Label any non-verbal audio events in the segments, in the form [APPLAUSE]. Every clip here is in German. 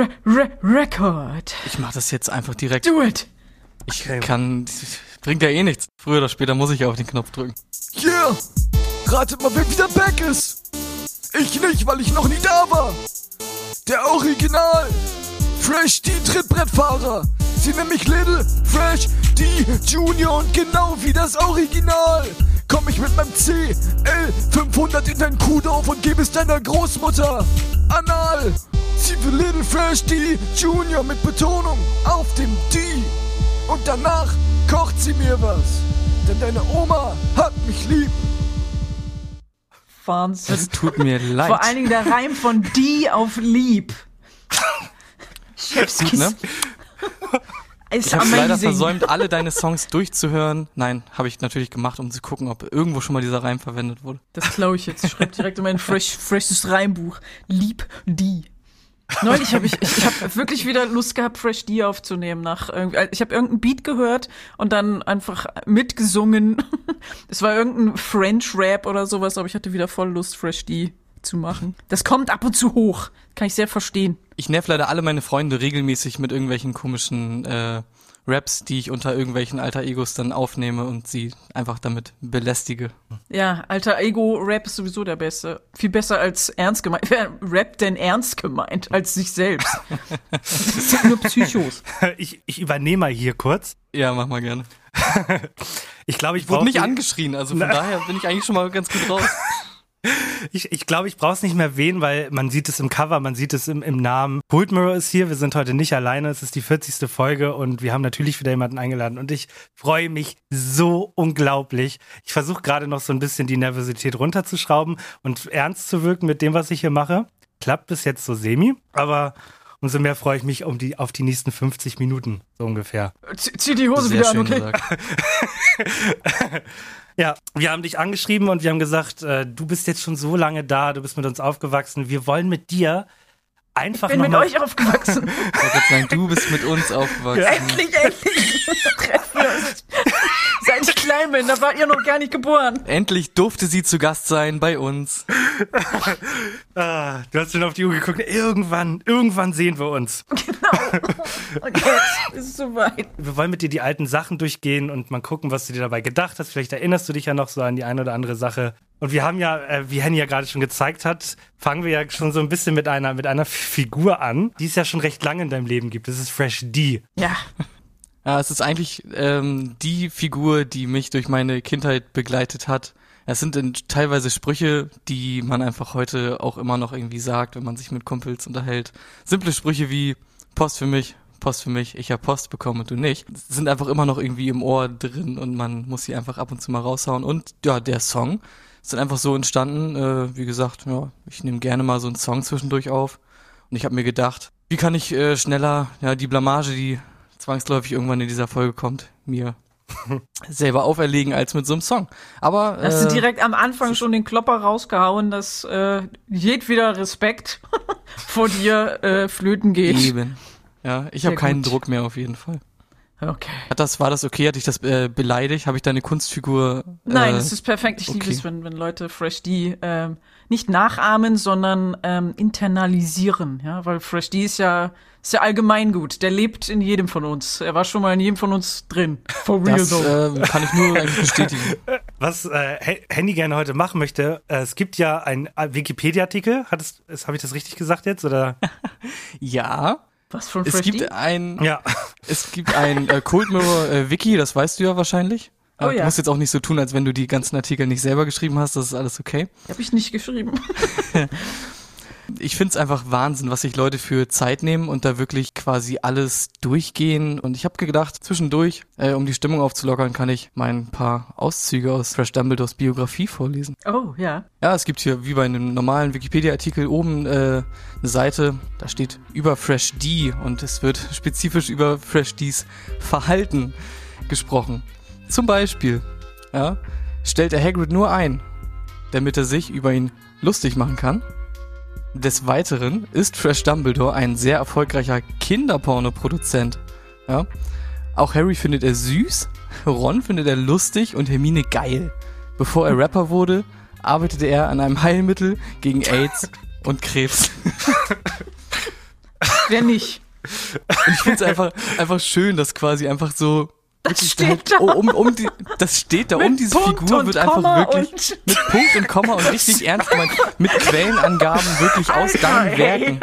Re Re Record. Ich mach das jetzt einfach direkt. Do it. Ich kann. Bringt ja eh nichts. Früher oder später muss ich ja auf den Knopf drücken. Yeah! Ratet mal, wer wieder back ist! Ich nicht, weil ich noch nie da war! Der Original! Fresh D Trittbrettfahrer! Sie nennen mich Little Fresh D Junior und genau wie das Original! Komm ich mit meinem CL 500 in dein Kuhdorf und gebe es deiner Großmutter! Anal! Sie will Little Fresh D Junior mit Betonung auf dem D! Und danach kocht sie mir was! Denn deine Oma hat mich lieb! Wahnsinn. Es tut mir leid. Vor allen Dingen der Reim von die auf lieb. Chefskis. Gut, ne? Ist Ich habe leider versäumt, alle deine Songs durchzuhören. Nein, habe ich natürlich gemacht, um zu gucken, ob irgendwo schon mal dieser Reim verwendet wurde. Das klaue ich jetzt. Ich schreibe direkt in mein fresh, freshes Reimbuch. Lieb die. Neulich habe ich, ich habe wirklich wieder Lust gehabt, Fresh D aufzunehmen. Nach irgendwie, ich habe irgendeinen Beat gehört und dann einfach mitgesungen. [LAUGHS] Es war irgendein French Rap oder sowas, aber ich hatte wieder voll Lust, Fresh D zu machen. Das kommt ab und zu hoch. Kann ich sehr verstehen. Ich nerv leider alle meine Freunde regelmäßig mit irgendwelchen komischen äh, Raps, die ich unter irgendwelchen alter Egos dann aufnehme und sie einfach damit belästige. Ja, alter Ego-Rap ist sowieso der Beste. Viel besser als ernst gemeint. Wer rappt denn ernst gemeint als sich selbst? Das sind nur Psychos. [LAUGHS] Ich, ich übernehme mal hier kurz. Ja, mach mal gerne. [LAUGHS] Ich glaube, ich Wurde nicht angeschrien, also von daher bin ich eigentlich schon mal ganz gut raus. [LAUGHS] Ich, ich glaube, ich brauche es nicht mehr erwähnen, weil man sieht es im Cover, man sieht es im, im Namen. Holt Mirror ist hier, wir sind heute nicht alleine, es ist die 40. Folge und wir haben natürlich wieder jemanden eingeladen und ich freue mich so unglaublich. Ich versuche gerade noch so ein bisschen die Nervosität runterzuschrauben und ernst zu wirken mit dem, was ich hier mache. Klappt bis jetzt so semi, aber umso mehr freue ich mich um die, auf die nächsten 50 Minuten, so ungefähr. Zieh zieh die Hose Sehr wieder an, okay? [LAUGHS] Ja, wir haben dich angeschrieben und wir haben gesagt, äh, du bist jetzt schon so lange da, du bist mit uns aufgewachsen. Wir wollen mit dir einfach bin noch mit euch aufgewachsen. Ich wollte sagen, du bist mit uns [LAUGHS] aufgewachsen. endlich, endlich [LAUGHS] treffen wir uns. Seit ich klein bin, da wart ihr noch gar nicht geboren. Endlich durfte sie zu Gast sein bei uns. Ah, du hast schon auf die Uhr geguckt. Irgendwann, irgendwann sehen wir uns. [LAUGHS] Genau. [LAUGHS] Und jetzt ist soweit. Wir wollen mit dir die alten Sachen durchgehen und mal gucken, was du dir dabei gedacht hast. Vielleicht erinnerst du dich ja noch so an die eine oder andere Sache. Und wir haben ja, äh, wie Henny ja gerade schon gezeigt hat, fangen wir ja schon so ein bisschen mit einer, mit einer Figur an, die es ja schon recht lange in deinem Leben gibt. Das ist Fresh D. Ja, Ja, es ist eigentlich ähm, die Figur, die mich durch meine Kindheit begleitet hat. Es sind in, teilweise Sprüche, die man einfach heute auch immer noch irgendwie sagt, wenn man sich mit Kumpels unterhält. Simple Sprüche wie Post für mich, Post für mich, ich habe Post bekommen und du nicht, sind einfach immer noch irgendwie im Ohr drin und man muss sie einfach ab und zu mal raushauen. Und ja, der Song ist dann einfach so entstanden. Äh, wie gesagt, ja, ich nehme gerne mal so einen Song zwischendurch auf. Und ich habe mir gedacht, wie kann ich äh, schneller ja die Blamage, die zwangsläufig irgendwann in dieser Folge kommt, mir [LAUGHS] selber auferlegen als mit so einem Song. Aber hast du äh, direkt am Anfang schon den Klopper rausgehauen, dass äh, jedweder Respekt [LAUGHS] vor dir äh, flöten geht. eben. Ja, ich habe keinen. Druck mehr auf jeden Fall. Okay. Hat das, war das okay? Hatte ich das äh, beleidigt? Habe ich deine Kunstfigur? Nein, äh, es ist perfekt. Ich liebe okay. es, wenn, wenn Leute Fresh D ähm, nicht nachahmen, sondern ähm, internalisieren. Ja, weil Fresh D ist ja, ist ja allgemein gut. Der lebt in jedem von uns. Er war schon mal in jedem von uns drin. For real das though. äh, kann ich nur eigentlich [LAUGHS] bestätigen. Was äh, Henny gerne heute machen möchte, äh, es gibt ja einen äh, Wikipedia-Artikel. Hat habe ich das richtig gesagt jetzt oder? [LAUGHS] Ja, Was von es Fresh D? gibt ein, Ja. es gibt ein äh, Cold Mirror äh, Wiki, das weißt du ja wahrscheinlich. Oh Aber ja. Du musst jetzt auch nicht so tun, als wenn du die ganzen Artikel nicht selber geschrieben hast. Das ist alles okay. Hab ich nicht geschrieben. [LAUGHS] Ich find's einfach Wahnsinn, was sich Leute für Zeit nehmen und da wirklich quasi alles durchgehen. Und ich habe gedacht, zwischendurch, äh, um die Stimmung aufzulockern, kann ich mal ein paar Auszüge aus Fresh Dumbledores Biografie vorlesen. Oh, ja. Ja, es gibt hier wie bei einem normalen Wikipedia-Artikel oben äh, eine Seite, da steht über Fresh D und es wird spezifisch über Fresh Ds Verhalten gesprochen. Zum Beispiel, ja, stellt er Hagrid nur ein, damit er sich über ihn lustig machen kann. Des Weiteren ist Fresh Dumbledore ein sehr erfolgreicher Kinderporno-Produzent. Ja. Auch Harry findet er süß, Ron findet er lustig und Hermine geil. Bevor er Rapper wurde, arbeitete er an einem Heilmittel gegen AIDS [LAUGHS] und Krebs. Wer nicht? Und ich finde es einfach, einfach schön, dass quasi einfach so Das steht halt, da. oh, um, um die, das steht da, um Mit diese Punkt Figur wird einfach Komma wirklich mit Punkt und Komma und richtig [LAUGHS] ernst gemeint, mit Quellenangaben wirklich aus deinen ey, Werken.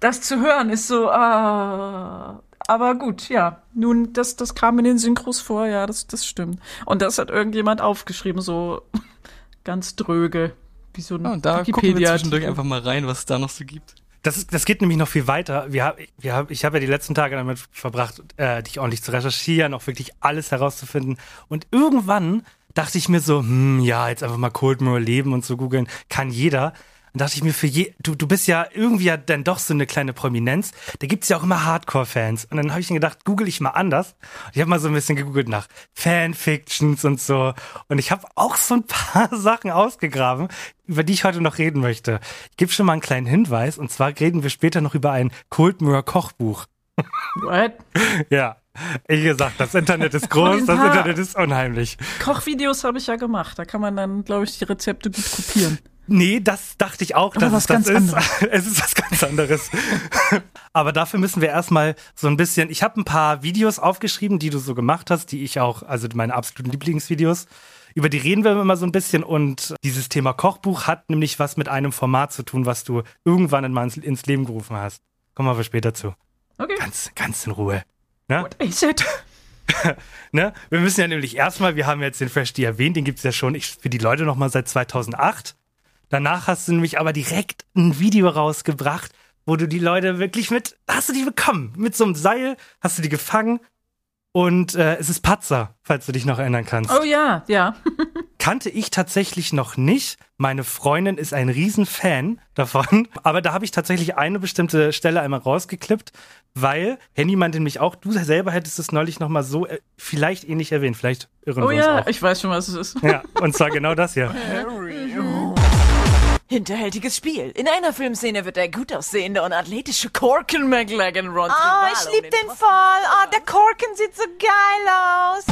Das zu hören ist so, ah. Aber gut, ja. Nun, das, das kam in den Synchros vor, ja, das, das stimmt. Und das hat irgendjemand aufgeschrieben, so [LAUGHS] ganz dröge. Wie so ein Ja, und da gucken wir Wikipedia. zwischendurch einfach mal rein, was es da noch so gibt. Das, das geht nämlich noch viel weiter. Wir hab, wir hab, ich habe ja die letzten Tage damit verbracht, äh, dich ordentlich zu recherchieren, auch wirklich alles herauszufinden. Und irgendwann dachte ich mir so, hm, ja, jetzt einfach mal Cold Mirror leben und so googeln, kann jeder. Dann dachte ich mir, für je, du, du bist ja irgendwie ja dann doch so eine kleine Prominenz. Da gibt's ja auch immer Hardcore-Fans. Und dann habe ich mir gedacht, google ich mal anders. Und ich habe mal so ein bisschen gegoogelt nach Fanfictions und so. Und ich habe auch so ein [LAUGHS] paar Sachen ausgegraben, über die ich heute noch reden möchte. Ich gebe schon mal einen kleinen Hinweis. Und zwar reden wir später noch über ein Cold Mirror Kochbuch. What? [LAUGHS] Ja. Wie gesagt, das Internet ist groß, das Internet ist unheimlich. Kochvideos habe ich ja gemacht. Da kann man dann, glaube ich, die Rezepte gut kopieren. Nee, das dachte ich auch, Aber dass was es das ganz ist. anderes. [LAUGHS] Es ist was ganz anderes. [LAUGHS] Aber dafür müssen wir erstmal so ein bisschen. Ich habe ein paar Videos aufgeschrieben, die du so gemacht hast, die ich auch, also meine absoluten Lieblingsvideos. Über die reden wir immer so ein bisschen und dieses Thema Kochbuch hat nämlich was mit einem Format zu tun, was du irgendwann in mal ins, ins Leben gerufen hast. Kommen wir aber später zu. Okay. Ganz, ganz in Ruhe. Ne? What is it? [LAUGHS] Ne? Wir müssen ja nämlich erstmal, wir haben jetzt den Fresh D erwähnt, den gibt's ja schon ich, für die Leute nochmal seit 2008. Danach hast du nämlich aber direkt ein Video rausgebracht, wo du die Leute wirklich mit, hast du die bekommen, mit so einem Seil, hast du die gefangen und äh, es ist Patzer, falls du dich noch erinnern kannst. Oh ja, ja. [LAUGHS] Kannte ich tatsächlich noch nicht. Meine Freundin ist ein Riesenfan davon. [LAUGHS] Aber da habe ich tatsächlich eine bestimmte Stelle einmal rausgeklippt, weil Henny meinte nämlich auch, du selber hättest es neulich noch mal so äh, vielleicht ähnlich erwähnt. Vielleicht irren Oh wir uns ja, auch. ich weiß schon, was es ist. Ja, und zwar genau das hier. Hinterhältiges Spiel. In einer Filmszene wird der gut aussehende und athletische Corken McLagan Ron Oh, ich lieb den voll. Oh, der Korken sieht so geil aus.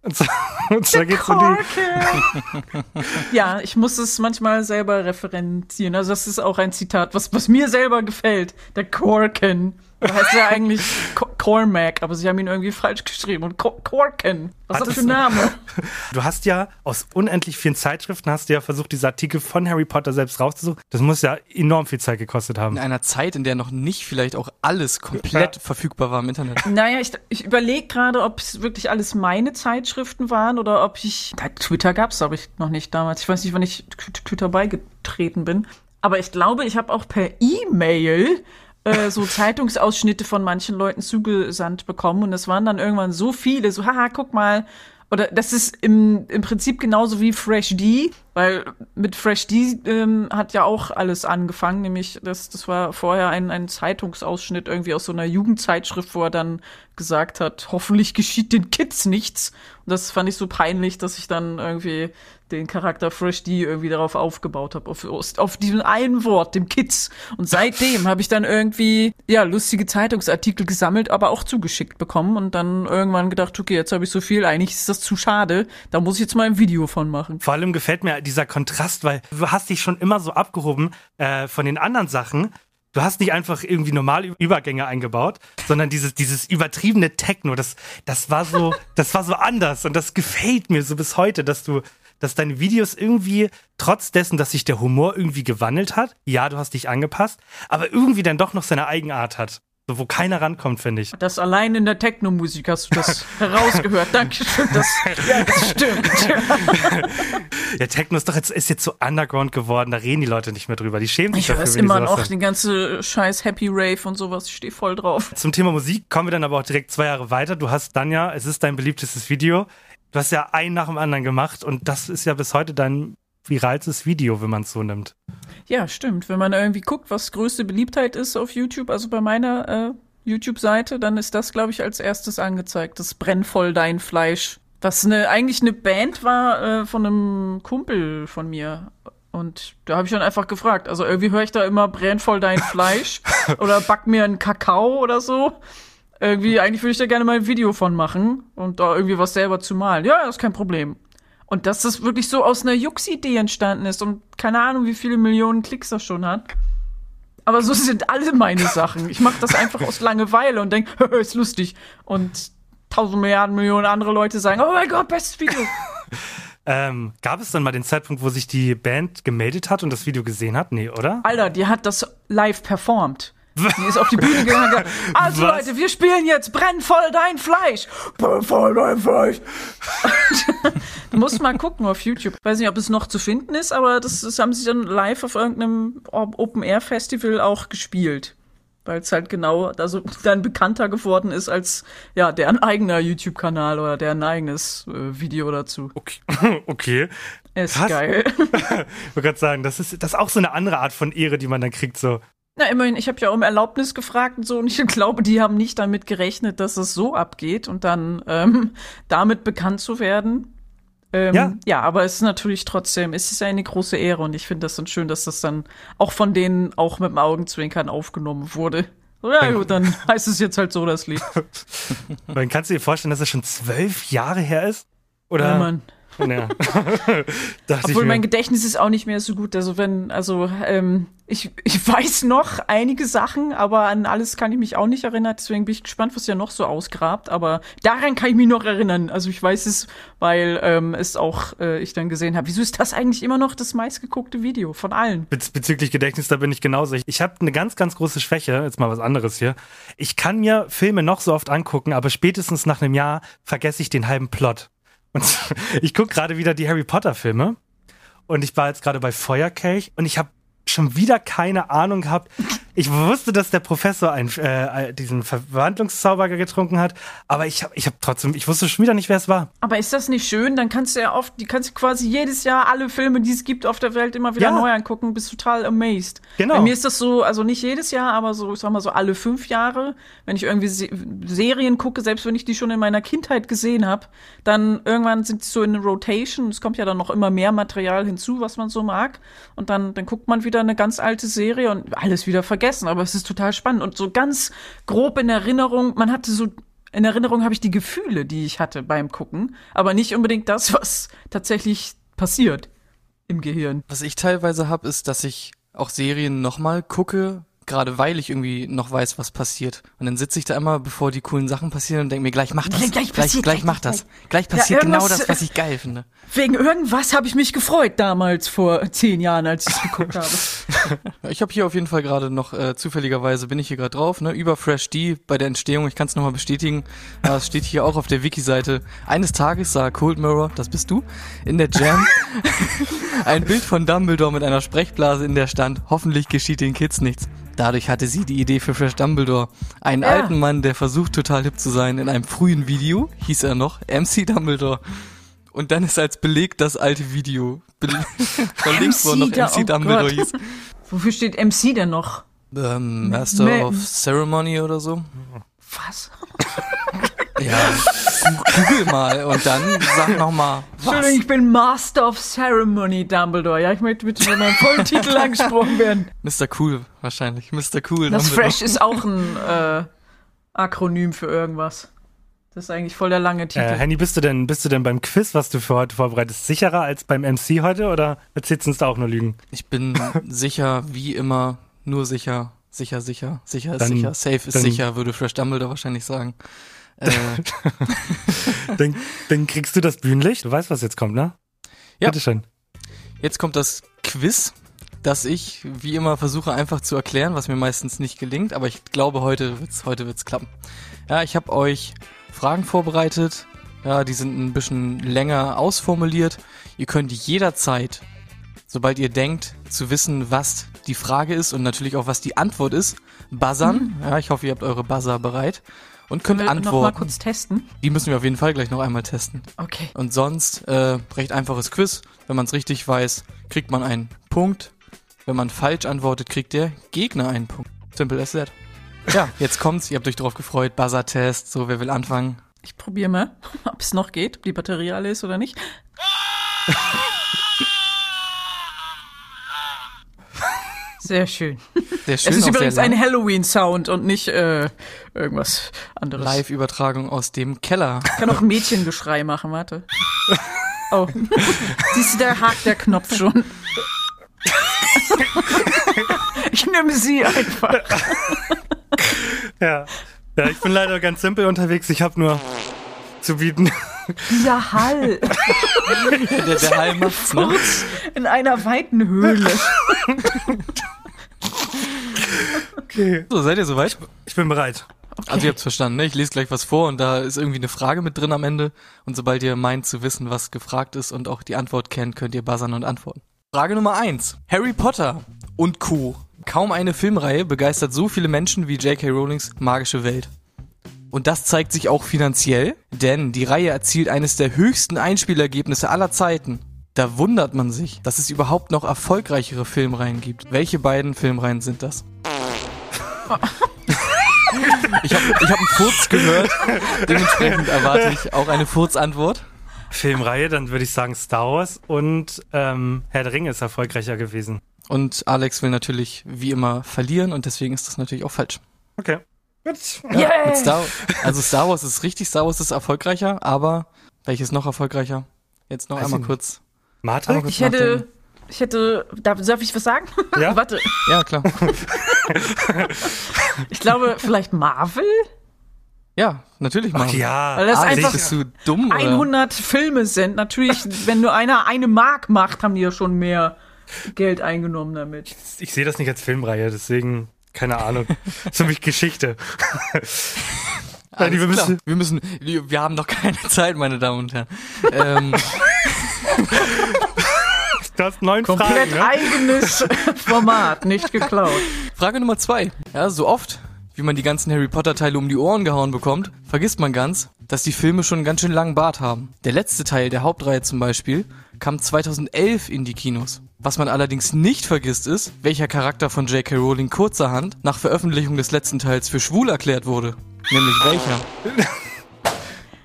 Und zwar, und zwar geht's um die, [LAUGHS] Ja, ich muss es manchmal selber referenzieren. Also das ist auch ein Zitat, was, was mir selber gefällt. Der Korken. Da heißt er eigentlich Co- Cormac, aber sie haben ihn irgendwie falsch geschrieben. Und Co Korken. Was ist das für ein Name? [LAUGHS] Du hast ja aus unendlich vielen Zeitschriften hast du ja versucht, diese Artikel von Harry Potter selbst rauszusuchen. Das muss ja enorm viel Zeit gekostet haben. In einer Zeit, in der noch nicht vielleicht auch alles komplett Ja. verfügbar war im Internet. Naja, ich, ich überlege gerade, ob es wirklich alles meine Zeitschriften waren oder ob ich. Ja, Twitter gab's, glaube ich, noch nicht damals. Ich weiß nicht, wann ich Twitter beigetreten bin. Aber ich glaube, ich habe auch per E-Mail äh, so Zeitungsausschnitte von manchen Leuten zugesandt bekommen. Und es waren dann irgendwann so viele, so, haha, guck mal. Oder das ist im, im Prinzip genauso wie Fresh D, weil mit Fresh D ähm, hat ja auch alles angefangen, nämlich das, das war vorher ein, ein Zeitungsausschnitt irgendwie aus so einer Jugendzeitschrift, wo er dann gesagt hat, hoffentlich geschieht den Kids nichts. Und das fand ich so peinlich, dass ich dann irgendwie den Charakter Fresh D irgendwie darauf aufgebaut habe, auf, auf diesem einen Wort, dem Kids. Und seitdem habe ich dann irgendwie, ja, lustige Zeitungsartikel gesammelt, aber auch zugeschickt bekommen und dann irgendwann gedacht, okay, jetzt habe ich so viel, eigentlich ist das zu schade, da muss ich jetzt mal ein Video von machen. Vor allem gefällt mir dieser Kontrast, weil du hast dich schon immer so abgehoben äh, von den anderen Sachen. Du hast nicht einfach irgendwie normale Übergänge eingebaut, sondern dieses, dieses übertriebene Techno, das, das war so, [LAUGHS] das war so anders und das gefällt mir so bis heute, dass du, dass deine Videos irgendwie, trotz dessen, dass sich der Humor irgendwie gewandelt hat, ja, du hast dich angepasst, aber irgendwie dann doch noch seine Eigenart hat. So, wo keiner rankommt, finde ich. Das allein in der Techno-Musik hast du das [LAUGHS] herausgehört. Dankeschön, das, ja, das stimmt. [LAUGHS] Der Techno ist doch jetzt, ist jetzt so underground geworden, da reden die Leute nicht mehr drüber. Die schämen sich Ich dafür, weiß wenn die immer noch sagen. den ganze scheiß Happy Rave und sowas. Ich stehe voll drauf. Zum Thema Musik kommen wir dann aber auch direkt zwei Jahre weiter. Du hast dann ja, es ist dein beliebtestes Video. Du hast ja einen nach dem anderen gemacht und das ist ja bis heute dein viralstes Video, wenn man es so nimmt. Ja, stimmt. Wenn man irgendwie guckt, was größte Beliebtheit ist auf YouTube, also bei meiner äh, YouTube-Seite, dann ist das, glaube ich, als erstes angezeigt. Das Brenn voll dein Fleisch. Was eine, eigentlich eine Band war äh, von einem Kumpel von mir. Und da habe ich dann einfach gefragt. Also irgendwie höre ich da immer Brenn voll dein [LAUGHS] Fleisch oder back mir einen Kakao oder so. Irgendwie, eigentlich würde ich da gerne mal ein Video von machen und da irgendwie was selber zu malen. Ja, das ist kein Problem. Und dass das wirklich so aus einer Jux-Idee entstanden ist und keine Ahnung, wie viele Millionen Klicks das schon hat. Aber so sind alle meine Sachen. Ich mache das einfach aus Langeweile und denke, [LAUGHS] ist lustig. Und tausend Milliarden Millionen andere Leute sagen, oh mein Gott, bestes Video. [LAUGHS] Ähm, gab es dann mal den Zeitpunkt, wo sich die Band gemeldet hat und das Video gesehen hat? Nee, oder? Alter, die hat das live performt. [LAUGHS] Die ist auf die Bühne gegangen und gesagt, [LAUGHS] also Was? Leute, wir spielen jetzt Brenn voll dein Fleisch. Brenn voll dein Fleisch. [LAUGHS] du musst mal gucken auf YouTube. Weiß nicht, ob es noch zu finden ist, aber das, das haben sie dann live auf irgendeinem Open-Air-Festival auch gespielt. Weil es halt genau also dann bekannter geworden ist als ja deren eigener YouTube-Kanal oder deren eigenes äh, Video dazu. Okay. okay. Ist Krass. geil. Ich wollte gerade sagen, das ist, das ist auch so eine andere Art von Ehre, die man dann kriegt. So. Na, immerhin, ich habe ja um Erlaubnis gefragt und so und ich [LAUGHS] glaube, die haben nicht damit gerechnet, dass es so abgeht und dann ähm, [LAUGHS] damit bekannt zu werden. Ähm, Ja. ja, aber es ist natürlich trotzdem, es ist ja eine große Ehre und ich finde das dann schön, dass das dann auch von denen auch mit dem Augenzwinkern aufgenommen wurde. Ja gut, dann [LAUGHS] heißt es jetzt halt so das Lied. Dann kannst du dir vorstellen, dass es schon zwölf Jahre her ist? Oder? Ja, Mann. Ja. Obwohl mein. Gedächtnis ist auch nicht mehr so gut. Also wenn, also ähm, ich, ich weiß noch einige Sachen, aber an alles kann ich mich auch nicht erinnern. Deswegen bin ich gespannt, was ihr noch so ausgrabt. Aber daran kann ich mich noch erinnern. Also ich weiß es, weil ähm, es auch äh, ich dann gesehen habe. Wieso ist das eigentlich immer noch das meistgeguckte Video von allen? Bez bezüglich Gedächtnis, da bin ich genauso. Ich habe eine ganz, ganz große Schwäche. Jetzt mal was anderes hier. Ich kann mir Filme noch so oft angucken, aber spätestens nach einem Jahr vergesse ich den halben Plot. Und [LAUGHS] ich gucke gerade wieder die Harry Potter Filme und ich war jetzt gerade bei Feuerkelch und ich habe schon wieder keine Ahnung gehabt. Ich wusste, dass der Professor einen, äh, diesen Verwandlungszauber getrunken hat, aber ich habe ich hab trotzdem, ich wusste schon wieder nicht, wer es war. Aber ist das nicht schön? Dann kannst du ja oft, die kannst du quasi jedes Jahr alle Filme, die es gibt auf der Welt, immer wieder Ja. neu angucken, bist total amazed. Genau. Bei mir ist das so, also nicht jedes Jahr, aber so, ich sag mal so alle fünf Jahre, wenn ich irgendwie Se Serien gucke, selbst wenn ich die schon in meiner Kindheit gesehen habe, dann irgendwann sind sie so in Rotation. Es kommt ja dann noch immer mehr Material hinzu, was man so mag. Und dann, dann guckt man wieder eine ganz alte Serie und alles wieder vergessen. Aber es ist total spannend und so ganz grob in Erinnerung. Man hatte so in Erinnerung habe ich die Gefühle, die ich hatte beim Gucken, aber nicht unbedingt das, was tatsächlich passiert im Gehirn. Was ich teilweise habe, ist, dass ich auch Serien nochmal gucke, gerade weil ich irgendwie noch weiß, was passiert. Und dann sitze ich da immer, bevor die coolen Sachen passieren und denke mir, gleich mach das. Gleich gleich, passiert, gleich, gleich, mach gleich, das. Gleich passiert Ja, genau das, was ich geil finde. Wegen irgendwas habe ich mich gefreut damals vor zehn Jahren, als ich geguckt habe. [LAUGHS] Ich habe hier auf jeden Fall gerade noch, äh, zufälligerweise bin ich hier gerade drauf, ne, über Fresh D bei der Entstehung, ich kann es nochmal bestätigen, äh, es steht hier auch auf der Wiki-Seite, eines Tages sah Cold Mirror, das bist du, in der Jam, [LAUGHS] ein Bild von Dumbledore mit einer Sprechblase, in der stand, hoffentlich geschieht den Kids nichts. Dadurch hatte sie die Idee für Fresh Dumbledore. Einen Ja. alten Mann, der versucht total hip zu sein. In einem frühen Video hieß er noch MC Dumbledore. Und dann ist als Beleg das alte Video [LAUGHS] verlinkt worden, noch da- MC oh Dumbledore Gott. hieß. [LAUGHS] Wofür steht MC denn noch? Ähm, Master Ma- of Ceremony oder so. Was? [LAUGHS] Ja, google mal und dann sag noch mal was. Entschuldigung, ich bin Master of Ceremony Dumbledore. Ja, ich möchte bitte mit meinem vollen Titel [LAUGHS] angesprochen werden. Mr. Cool wahrscheinlich. Mr. Cool. Das Dumbledore. Fresh ist auch ein äh, Akronym für irgendwas. Das ist eigentlich voll der lange Titel. Äh, Henny, bist du denn, bist du denn beim Quiz, was du für heute vorbereitest, sicherer als beim MC heute oder erzählst du uns da auch nur Lügen? Ich bin [LAUGHS] sicher, wie immer, nur sicher, sicher, sicher, sicher ist Dann- sicher, safe ist sicher, würde Fresh Dumbledore wahrscheinlich sagen. Äh, [LAUGHS] Dann, dann kriegst du das Bühnenlicht. Du weißt, was jetzt kommt, ne? Ja. Bitteschön. Jetzt kommt das Quiz, das ich wie immer versuche einfach zu erklären, was mir meistens nicht gelingt, aber ich glaube, heute wird's, heute wird's klappen. Ja, ich habe euch Fragen vorbereitet. Ja, die sind ein bisschen länger ausformuliert. Ihr könnt jederzeit, sobald ihr denkt, zu wissen, was die Frage ist und natürlich auch was die Antwort ist, buzzern. Ja, ich hoffe, ihr habt eure Buzzer bereit und könnt Können wir noch mal antworten. kurz testen? Die müssen wir auf jeden Fall gleich noch einmal testen. Okay. Und sonst äh, recht einfaches Quiz. Wenn man es richtig weiß, kriegt man einen Punkt. Wenn man falsch antwortet, kriegt der Gegner einen Punkt. Simple as that. Ja, jetzt kommt's. Ihr habt euch drauf gefreut. Buzzer-Test. So, wer will anfangen? Ich probiere mal, [LAUGHS] ob es noch geht, ob die Batterie alle ist oder nicht. [LAUGHS] Sehr schön. Sehr schön. es ist übrigens ein Halloween-Sound und nicht äh, irgendwas anderes. Live-Übertragung aus dem Keller. Ich kann auch ein Mädchengeschrei machen, warte. Oh. Siehst du, da hakt der Knopf schon. Ich nehme sie einfach. Ja. ja, ich bin leider ganz simpel unterwegs. Ich habe nur zu bieten. Dieser Hall. Der, der Hall macht's, ne? In einer weiten Höhle. Okay. So, seid ihr soweit? Ich bin bereit. Also ihr habt's verstanden, ne? Ich lese gleich was vor und da ist irgendwie eine Frage mit drin am Ende. Und sobald ihr meint zu wissen, was gefragt ist und auch die Antwort kennt, könnt ihr buzzern und antworten. Frage Nummer eins: Harry Potter und Co. Kaum eine Filmreihe begeistert so viele Menschen wie J.K. Rowlings magische Welt. Und das zeigt sich auch finanziell, denn die Reihe erzielt eines der höchsten Einspielergebnisse aller Zeiten. Da wundert man sich, dass es überhaupt noch erfolgreichere Filmreihen gibt. Welche beiden Filmreihen sind das? Ich habe ich hab einen Furz gehört, dementsprechend erwarte ich auch eine Furzantwort. Filmreihe, dann würde ich sagen Star Wars und ähm, Herr der Ringe ist erfolgreicher gewesen. Und Alex will natürlich wie immer verlieren und deswegen ist das natürlich auch falsch. Okay. Gut. Ja, mit Star, also Star Wars ist richtig, Star Wars ist erfolgreicher, aber welches noch erfolgreicher? Jetzt noch Weiß einmal ich kurz. Matrix? Ich hätte, ich hätte, darf, darf ich was sagen? [LAUGHS] Ja? [LAUGHS] Warte, Ja, klar. [LAUGHS] ich glaube vielleicht Marvel? Ja, natürlich Ach Marvel. ja. Weil das Alex, einfach bist du dumm oder? 100 Filme sind. Natürlich, wenn nur einer eine Mark macht, haben die ja schon mehr Geld eingenommen damit. Ich sehe das nicht als Filmreihe, deswegen keine Ahnung. Das ist für mich Geschichte. [LAUGHS] Alles wir müssen- wir müssen, wir haben noch keine Zeit, meine Damen und Herren. ähm, Du hast neun Komplett Fragen. Ne? eigenes Format, nicht geklaut. Frage Nummer zwei. Ja, so oft, wie man die ganzen Harry Potter Teile um die Ohren gehauen bekommt, vergisst man ganz, dass die Filme schon einen ganz schön langen Bart haben. Der letzte Teil der Hauptreihe zum Beispiel kam 2011 in die Kinos. Was man allerdings nicht vergisst ist, welcher Charakter von J.K. Rowling kurzerhand nach Veröffentlichung des letzten Teils für schwul erklärt wurde. Nämlich welcher? [LAUGHS]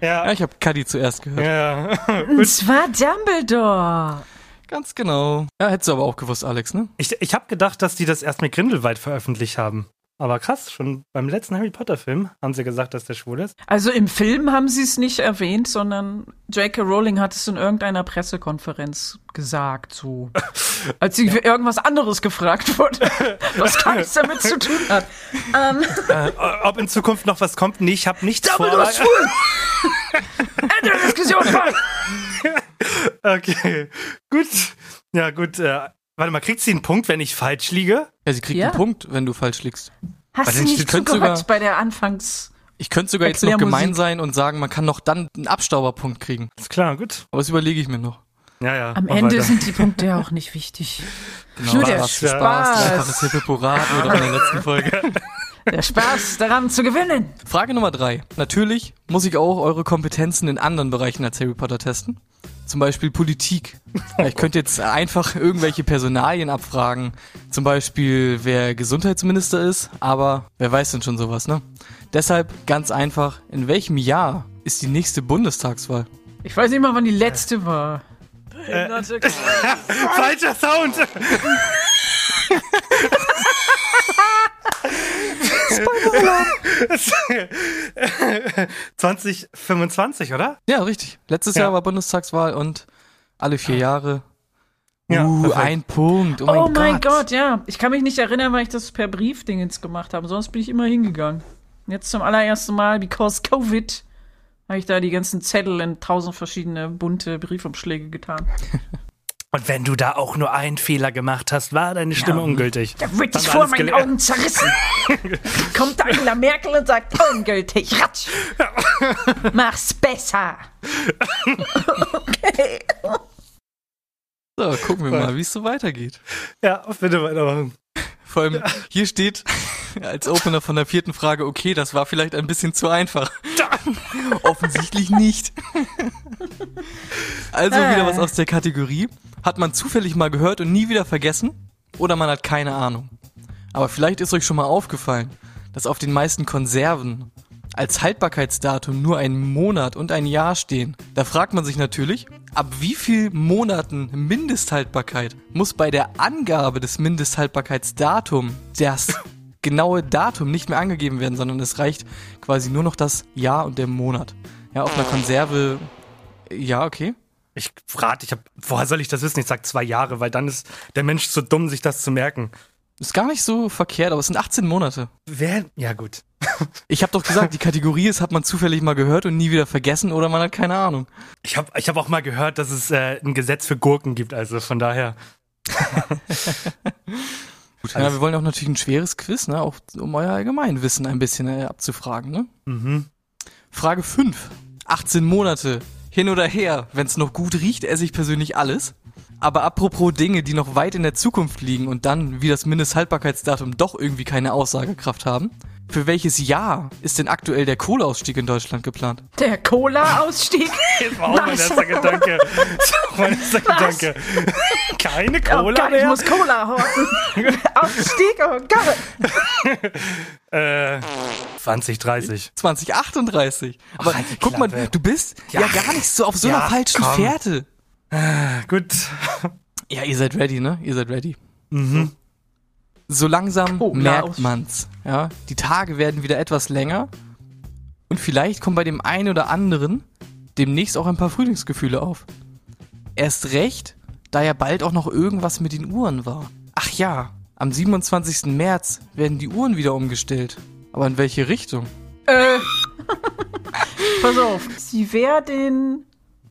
Ja, Ja. ich habe Cuddy zuerst gehört. ja. [LAUGHS] Und zwar Dumbledore. Ganz genau. Ja, hättest du aber auch gewusst, Alex, ne? Ich, ich habe gedacht, dass die das erst mit Grindelwald veröffentlicht haben. Aber krass, schon beim letzten Harry Potter Film haben sie gesagt, dass der schwul ist. Also im Film haben sie es nicht erwähnt, sondern J.K. Rowling hat es in irgendeiner Pressekonferenz gesagt, so. [LAUGHS] Als sie für irgendwas anderes gefragt wurde, [LAUGHS] was gar nichts damit zu tun hat. Ähm, Äh, ob in Zukunft noch was kommt? Nee, ich habe nichts vor. Dumbledore ist schwul! [LAUGHS] Ende der Diskussion! Okay, gut. Ja, gut. Äh, warte mal, kriegt sie einen Punkt, wenn ich falsch liege? Ja, sie kriegt Ja. einen Punkt, wenn du falsch liegst. Hast du nicht zugehört sogar- bei der Anfangs... Ich könnte sogar jetzt noch gemein sein und sagen, man kann noch dann einen Abstauberpunkt kriegen. Ist klar, gut. Aber das überlege ich mir noch. Ja, ja. Am Ende weiter. sind die Punkte ja auch nicht wichtig. Genau, Nur der Spaß, Spaß. Dreifaches Hippoporat oder in der letzten Folge. [LAUGHS] Der Spaß daran zu gewinnen. Frage Nummer drei. Natürlich muss ich auch eure Kompetenzen in anderen Bereichen als Harry Potter testen. Zum Beispiel Politik. [LAUGHS] Ich könnte jetzt einfach irgendwelche Personalien abfragen. Zum Beispiel, wer Gesundheitsminister ist. Aber wer weiß denn schon sowas, ne? Deshalb ganz einfach, in welchem Jahr ist die nächste Bundestagswahl? Ich weiß nicht mal, wann die letzte war. Behinderte [LAUGHS] Falscher Sound! [LAUGHS] Spoiler [LAUGHS] 2025, oder? Ja, richtig. Letztes Ja. Jahr war Bundestagswahl und alle vier Jahre. Ja, uh, perfekt. ein Punkt. Oh mein, Oh Gott. mein Gott, ja. Ich kann mich nicht erinnern, weil ich das per Briefdingens gemacht habe. Sonst bin ich immer hingegangen. Jetzt zum allerersten Mal, because Covid, habe ich da die ganzen Zettel in tausend verschiedene bunte Briefumschläge getan. [LAUGHS] Und wenn du da auch nur einen Fehler gemacht hast, war deine Stimme ungültig. Da wird dich vor meinen. Augen zerrissen. [LAUGHS] Kommt Angela Merkel und sagt, ungültig, ratsch. Mach's besser. [LAUGHS] okay. So, gucken wir mal, wie es so weitergeht. Ja, bitte weitermachen. Vor allem, hier steht als Opener von der vierten Frage, okay, das war vielleicht ein bisschen zu einfach. [LAUGHS] Offensichtlich nicht. also wieder was aus der Kategorie. Hat man zufällig mal gehört und nie wieder vergessen? Oder man hat keine Ahnung? Aber vielleicht ist euch schon mal aufgefallen, dass auf den meisten Konserven als Haltbarkeitsdatum nur ein Monat und ein Jahr stehen. Da fragt man sich natürlich, ab wie viel Monaten Mindesthaltbarkeit muss bei der Angabe des Mindesthaltbarkeitsdatum das genaue Datum nicht mehr angegeben werden, sondern es reicht quasi nur noch das Jahr und der Monat. Ja, auf einer Konserve, ja, okay. Ich frage, ich hab, woher soll ich das wissen? Ich sag zwei Jahre, weil dann ist der Mensch zu dumm, sich das zu merken. Ist gar nicht so verkehrt, aber es sind 18 Monate. Wer? Ja, gut. [LAUGHS] Ich habe doch gesagt, die Kategorie ist, hat man zufällig mal gehört und nie wieder vergessen oder man hat keine Ahnung. Ich habe ich hab auch mal gehört, dass es äh, ein Gesetz für Gurken gibt, also von daher. [LAUGHS] Gut, ja, wir wollen auch natürlich ein schweres Quiz, ne? Auch um euer Allgemeinwissen ein bisschen äh, abzufragen, ne? Mhm. Frage 5. 18 Monate. Hin oder her. Wenn es noch gut riecht, esse ich persönlich alles. Aber apropos Dinge, die noch weit in der Zukunft liegen und dann, wie das Mindesthaltbarkeitsdatum, doch irgendwie keine Aussagekraft haben. Für welches Jahr ist denn aktuell der Kohleausstieg in Deutschland geplant? Der Cola-Ausstieg. [LAUGHS] Das war auch mein erster Gedanke. Das war auch mein erster Gedanke. Keine Oh Cola Gott, ich mehr? muss Cola horten. [LAUGHS] Ausstieg, oh Gott. [LAUGHS] Äh, 2030. 2038. Aber halt die guck mal, Klappe. du bist ja, Ja. gar nicht so auf so Ja, einer falschen komm. Fährte. Gut. Ja, ihr seid ready, ne? Ihr seid ready. Mhm. So langsam Oh, merkt man's. Ja, die Tage werden wieder etwas länger und vielleicht kommen bei dem einen oder anderen demnächst auch ein paar Frühlingsgefühle auf. Erst recht, da ja bald auch noch irgendwas mit den Uhren war. Ach ja, am 27. März werden die Uhren wieder umgestellt. Aber in welche Richtung? Äh, [LAUGHS] pass auf. Sie werden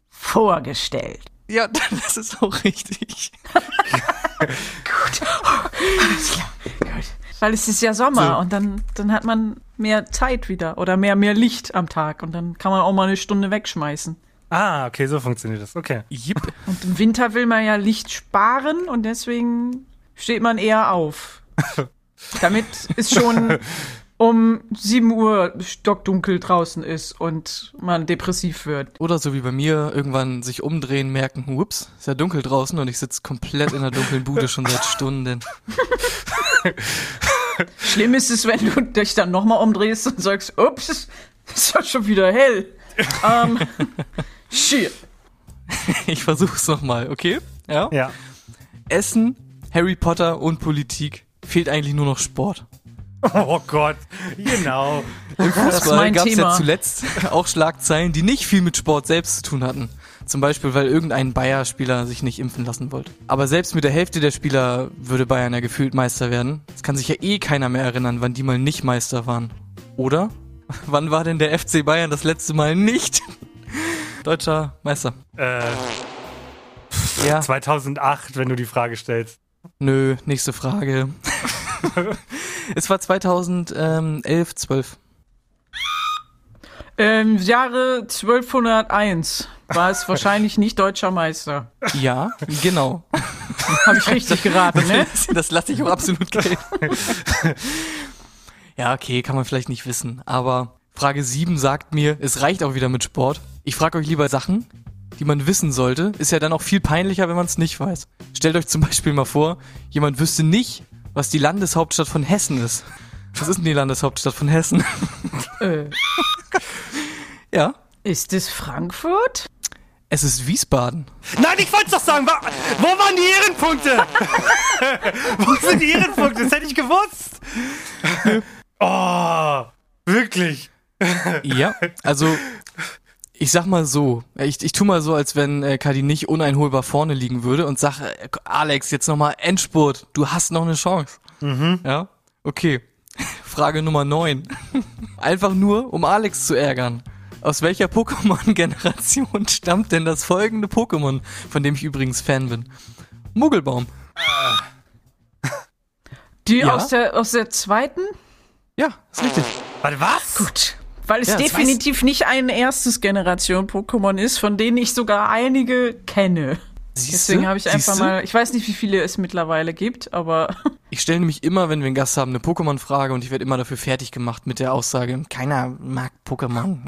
vorgestellt. Ja, [LAUGHS] das ist auch richtig. [LAUGHS] Alles klar. Gut. Weil es ist ja Sommer So. und dann, dann hat man mehr Zeit wieder oder mehr, mehr Licht am Tag und dann kann man auch mal eine Stunde wegschmeißen. Ah, okay, so funktioniert das. Okay. Jip. Und im Winter will man ja Licht sparen und deswegen steht man eher auf. [LAUGHS] Damit es schon um 7 Uhr stockdunkel draußen ist und man depressiv wird. Oder so wie bei mir, irgendwann sich umdrehen, merken, ups, ist ja dunkel draußen und ich sitze komplett in der dunklen Bude schon seit Stunden. [LAUGHS] Schlimm ist es, wenn du dich dann nochmal umdrehst und sagst, ups, ist ja schon wieder hell. Ähm, [LAUGHS] shit. Ich versuch's nochmal, okay? Ja? Ja. Essen, Harry Potter und Politik. Fehlt eigentlich nur noch Sport. Oh Gott. Genau. Im ist Fußball mein gab's ja zuletzt auch Schlagzeilen, die nicht viel mit Sport selbst zu tun hatten. Zum Beispiel, weil irgendein Bayer-Spieler sich nicht impfen lassen wollte. Aber selbst mit der Hälfte der Spieler würde Bayern ja gefühlt Meister werden. Es kann sich ja eh keiner mehr erinnern, wann die mal nicht Meister waren. Oder? [LAUGHS] Wann war denn der FC Bayern das letzte Mal nicht [LAUGHS] deutscher Meister? Äh, Ja, 2008, wenn du die Frage stellst. nö, nächste Frage. [LAUGHS] es war 2011, 12. Im Jahre 1201 war es [LAUGHS] wahrscheinlich nicht deutscher Meister. Ja, genau. Habe ich richtig geraten, ne? Das lasse ich auch absolut gelten. ja, okay, kann man vielleicht nicht wissen. Aber Frage 7 sagt mir, es reicht auch wieder mit Sport. Ich frage euch lieber Sachen, die man wissen sollte. Ist ja dann auch viel peinlicher, wenn man es nicht weiß. Stellt euch zum Beispiel mal vor, jemand wüsste nicht, was die Landeshauptstadt von Hessen ist. Was ist denn die Landeshauptstadt von Hessen? [LAUGHS] Äh, [LAUGHS] ja, ist es Frankfurt? es ist Wiesbaden. Nein, ich wollte doch sagen, wo waren die Ehrenpunkte? [LAUGHS] wo sind die Ehrenpunkte? Das hätte ich gewusst. oh, wirklich. Ja, also ich sag mal so, ich, ich tu mal so, als wenn äh, Kadi nicht uneinholbar vorne liegen würde und sag, äh, Alex, jetzt nochmal Endspurt, du hast noch eine Chance. Ja, okay. [LAUGHS] Frage Nummer 9. [LAUGHS] Einfach nur, um Alex zu ärgern. Aus welcher Pokémon-Generation [LAUGHS] stammt denn das folgende Pokémon, von dem ich übrigens Fan bin? Muggelbaum. Die Ja. aus, der, aus der zweiten? Ja, ist richtig. Warte, was? Gut. Weil es Ja, definitiv nicht ein erstes Generation-Pokémon ist, von denen ich sogar einige kenne. Deswegen habe ich einfach Siehste? mal, ich weiß nicht, wie viele es mittlerweile gibt, aber [LAUGHS] Ich stelle nämlich immer, wenn wir einen Gast haben, eine Pokémon-Frage und ich werde immer dafür fertig gemacht mit der Aussage, keiner mag Pokémon.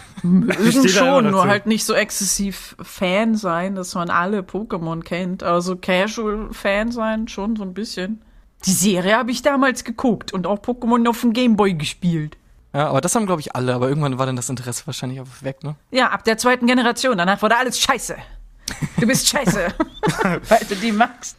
[LAUGHS] mögen schon, nur halt nicht so exzessiv Fan sein, dass man alle Pokémon kennt. Aber so Casual-Fan sein, schon so ein bisschen. Die Serie habe ich damals geguckt und auch Pokémon auf dem Gameboy gespielt. Ja, aber das haben, glaube ich, alle, aber irgendwann war dann das Interesse wahrscheinlich auch weg, ne? Ja, ab der zweiten Generation. Danach wurde alles scheiße. Du bist scheiße. [LAUGHS] Weil du die magst.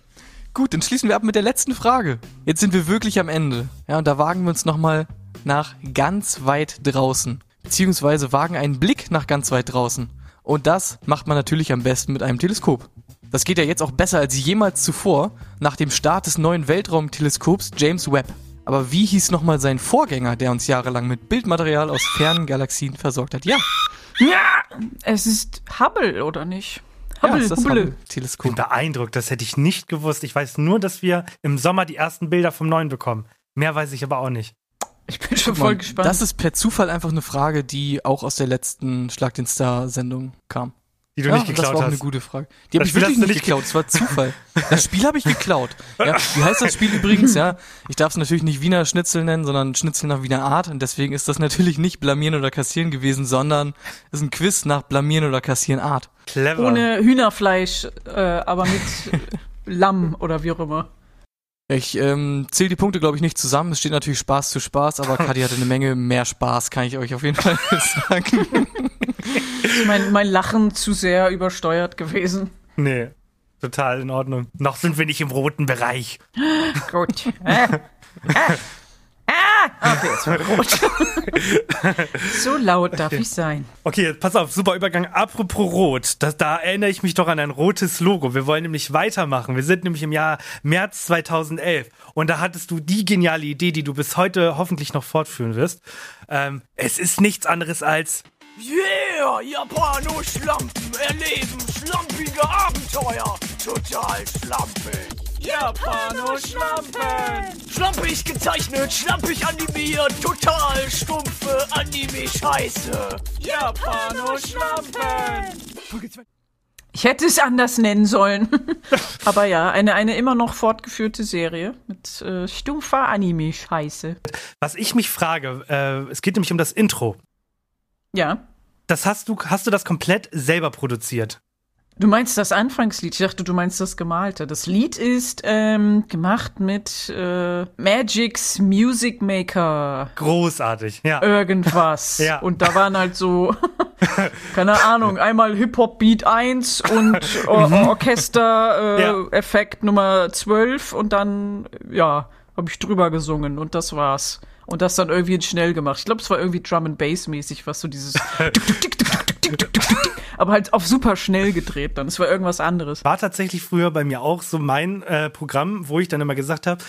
Gut, dann schließen wir ab mit der letzten Frage. Jetzt sind wir wirklich am Ende. Ja, und da wagen wir uns nochmal nach ganz weit draußen. Beziehungsweise wagen einen Blick nach ganz weit draußen. Und das macht man natürlich am besten mit einem Teleskop. Das geht ja jetzt auch besser als jemals zuvor, nach dem Start des neuen Weltraumteleskops James Webb. Aber wie hieß nochmal sein Vorgänger, der uns jahrelang mit Bildmaterial aus fernen Galaxien versorgt hat? Ja, Es ist Hubble, oder nicht? ja Hubble, ist das Hubble. bin Hubble-Teleskop. beeindruckt, das hätte ich nicht gewusst. Ich weiß nur, dass wir im Sommer die ersten Bilder vom neuen bekommen. Mehr weiß ich aber auch nicht. Ich bin schon voll gespannt. Das ist per Zufall einfach eine Frage, die auch aus der letzten Schlag den Star-Sendung kam. Die du ja, nicht geklaut das war auch eine hast. gute Frage. Die habe ich wirklich hast nicht nicht geklaut, das war Zufall. Das Spiel habe ich geklaut. Ja, wie heißt das Spiel übrigens? Ja, ich darf es natürlich nicht Wiener Schnitzel nennen, sondern Schnitzel nach Wiener Art. Und deswegen ist das natürlich nicht Blamieren oder Kassieren gewesen, sondern ist ein Quiz nach Blamieren oder Kassieren Art. Clever. Ohne Hühnerfleisch, äh, aber mit [LAUGHS] Lamm oder wie auch immer. Ich ähm, zähle die Punkte, glaube ich, nicht zusammen. Es steht natürlich Spaß zu Spaß, aber [LAUGHS] Kadi hatte eine Menge mehr Spaß, kann ich euch auf jeden Fall [LAUGHS] sagen. Ist mein, mein Lachen zu sehr übersteuert gewesen. Nee, total in Ordnung. Noch sind wir nicht im roten Bereich. Gut. [LAUGHS] Ah. Ah. Okay, jetzt war rot. [LAUGHS] so laut darf ich sein. Okay, pass auf, super Übergang. Apropos Rot, das, da erinnere ich mich doch an ein rotes Logo. Wir wollen nämlich weitermachen. Wir sind nämlich im Jahr März 2011 und da hattest du die geniale Idee, die du bis heute hoffentlich noch fortführen wirst. Ähm, es ist nichts anderes als Yeah, Japano-Schlampen erleben schlampige Abenteuer. Total schlampig. Japano-Schlampen. Schlampig gezeichnet, schlampig animiert, total stumpfe Anime-Scheiße. Japano-Schlampen. Ich hätte es anders nennen sollen. [LAUGHS] Aber ja, eine, eine immer noch fortgeführte Serie mit äh, stumpfer Anime-Scheiße. Was ich mich frage, äh, es geht nämlich um das Intro. Ja. Das hast du, hast du das komplett selber produziert? Du meinst das Anfangslied? Ich dachte, du meinst das Gemalte. Das Lied ist ähm, gemacht mit äh, Magic's Music Maker. Großartig, ja. Irgendwas. [LAUGHS] Ja. Und da waren halt so, [LAUGHS] keine Ahnung, einmal Hip-Hop-Beat 1 und [LAUGHS] Or Mhm. Ja. Orchester-Effekt Nummer 12 und dann, ja, habe ich drüber gesungen und das war's. Und das dann irgendwie schnell gemacht. Ich glaube, es war irgendwie Drum and Bass mäßig, was so dieses aber halt auf super schnell gedreht dann. Es war irgendwas anderes. War tatsächlich früher bei mir auch so mein äh, Programm, wo ich dann immer gesagt habe,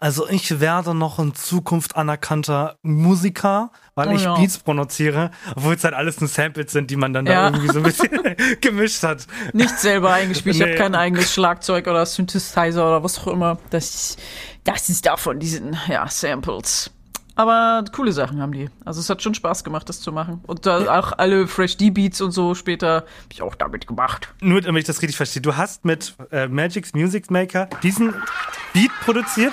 also ich werde noch in Zukunft anerkannter Musiker, weil Oh ich ja. Beats produziere, obwohl es halt alles nur Samples sind, die man dann Ja. da irgendwie so ein bisschen [LAUGHS] [LAUGHS] gemischt hat. Nicht selber eingespielt. Ich Nee. habe kein eigenes Schlagzeug oder Synthesizer oder was auch immer. Das, das ist davon, diesen, ja, Samples. Aber coole Sachen haben die. Also es hat schon Spaß gemacht, das zu machen. Und da auch alle Fresh D-Beats und so später habe ich auch damit gemacht. Nur damit ich das richtig verstehe, du hast mit äh, Magic's Music Maker diesen Beat produziert?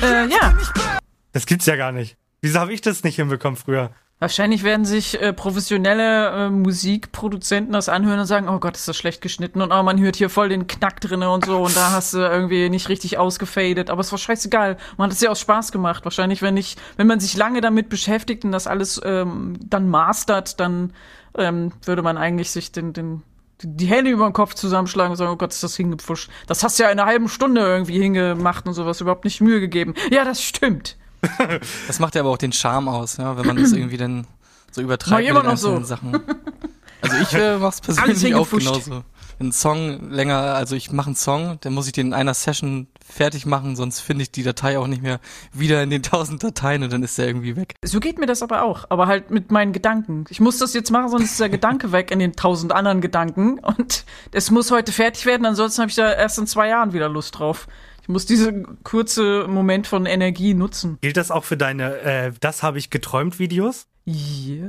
Äh, ja. bin ich back. Das gibt's ja gar nicht. Wieso habe ich das nicht hinbekommen früher? Wahrscheinlich werden sich äh, professionelle äh, Musikproduzenten das anhören und sagen, oh Gott, ist das schlecht geschnitten und oh, man hört hier voll den Knack drinne und so und da hast du irgendwie nicht richtig ausgefadet, aber es war scheißegal. Man hat es ja aus Spaß gemacht. Wahrscheinlich, wenn ich, wenn man sich lange damit beschäftigt und das alles ähm, dann mastert, dann ähm, würde man eigentlich sich den, den die Hände über den Kopf zusammenschlagen und sagen, oh Gott, ist das hingepfuscht. Das hast du ja in einer halben Stunde irgendwie hingemacht und sowas, überhaupt nicht Mühe gegeben. Ja, das stimmt. [LAUGHS] Das macht ja aber auch den Charme aus, ja, wenn man das [CLEARS THROAT] irgendwie dann so übertreibt mit den so. Sachen. Also ich äh, mach's persönlich auch genauso. Ein Song länger, also ich mache einen Song, dann muss ich den in einer Session fertig machen, sonst finde ich die Datei auch nicht mehr wieder in den tausend Dateien und dann ist der irgendwie weg. So geht mir das aber auch, aber halt mit meinen Gedanken. Ich muss das jetzt machen, sonst ist der Gedanke weg in den tausend anderen Gedanken und es muss heute fertig werden, ansonsten habe ich da erst in zwei Jahren wieder Lust drauf. Ich muss diesen kurze Moment von Energie nutzen. Gilt das auch für deine äh, Das habe ich geträumt Videos? Ja.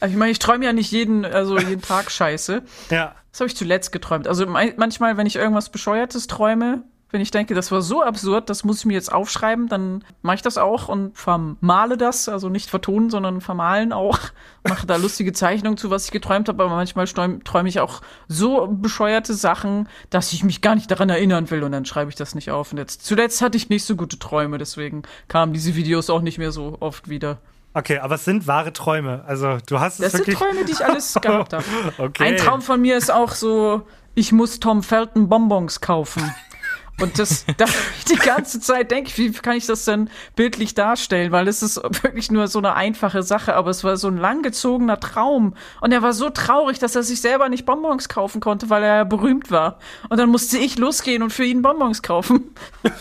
Also ich meine, ich träume ja nicht jeden, also jeden Tag Scheiße. Ja. Das habe ich zuletzt geträumt. Also manchmal, wenn ich irgendwas Bescheuertes träume, wenn ich denke, das war so absurd, das muss ich mir jetzt aufschreiben, dann mache ich das auch und vermale das, also nicht vertonen, sondern vermalen auch. Mache da lustige Zeichnungen zu, was ich geträumt habe, aber manchmal träume träum ich auch so bescheuerte Sachen, dass ich mich gar nicht daran erinnern will und dann schreibe ich das nicht auf. Und jetzt zuletzt hatte ich nicht so gute Träume, deswegen kamen diese Videos auch nicht mehr so oft wieder. Okay, aber es sind wahre Träume. Also du hast es Das sind wirklich. Träume, die ich alles [LAUGHS] gehabt habe. Okay. Ein Traum von mir ist auch so, ich muss Tom Felton Bonbons kaufen. Und das, [LAUGHS] da die ganze Zeit denke ich, wie kann ich das denn bildlich darstellen? Weil es ist wirklich nur so eine einfache Sache, aber es war so ein langgezogener Traum. Und er war so traurig, dass er sich selber nicht Bonbons kaufen konnte, weil er ja berühmt war. Und dann musste ich losgehen und für ihn Bonbons kaufen. [LAUGHS]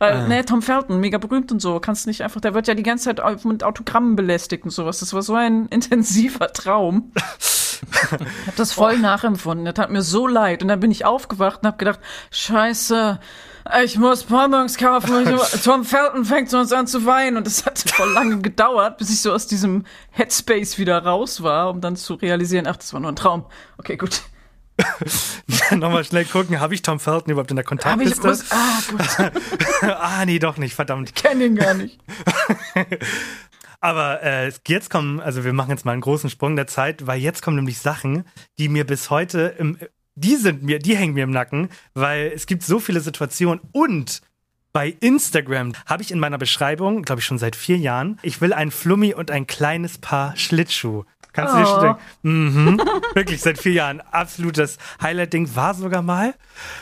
Weil, ne, Tom Felton, mega berühmt und so, kannst nicht einfach, der wird ja die ganze Zeit mit Autogrammen belästigt und sowas. Das war so ein intensiver Traum. [LAUGHS] Ich hab das voll nachempfunden. Das hat mir so leid. Und dann bin ich aufgewacht und hab gedacht, scheiße, ich muss Bonbons kaufen. Ich, [LAUGHS] Tom Felton fängt sonst an zu weinen. Und das hat voll lange [LAUGHS] gedauert, bis ich so aus diesem Headspace wieder raus war, um dann zu realisieren, ach, das war nur ein Traum. Okay, gut. [LAUGHS] Nochmal schnell gucken, habe ich Tom Felton überhaupt in der Hab ich, Kontaktliste? muss, ah, gut, ah, nee, doch nicht, verdammt. kenn ihn gar nicht. Aber äh, jetzt kommen, also wir machen jetzt mal einen großen Sprung der Zeit, weil jetzt kommen nämlich Sachen, die mir bis heute im, die sind mir, die hängen mir im Nacken, weil es gibt so viele Situationen und bei Instagram habe ich in meiner Beschreibung, glaube ich schon seit vier Jahren, ich will ein Flummi und ein kleines Paar Schlittschuh. Kannst du dir schon Oh. denken? Mhm. [LAUGHS] Wirklich, seit vier Jahren. Absolutes Highlight-Ding war sogar mal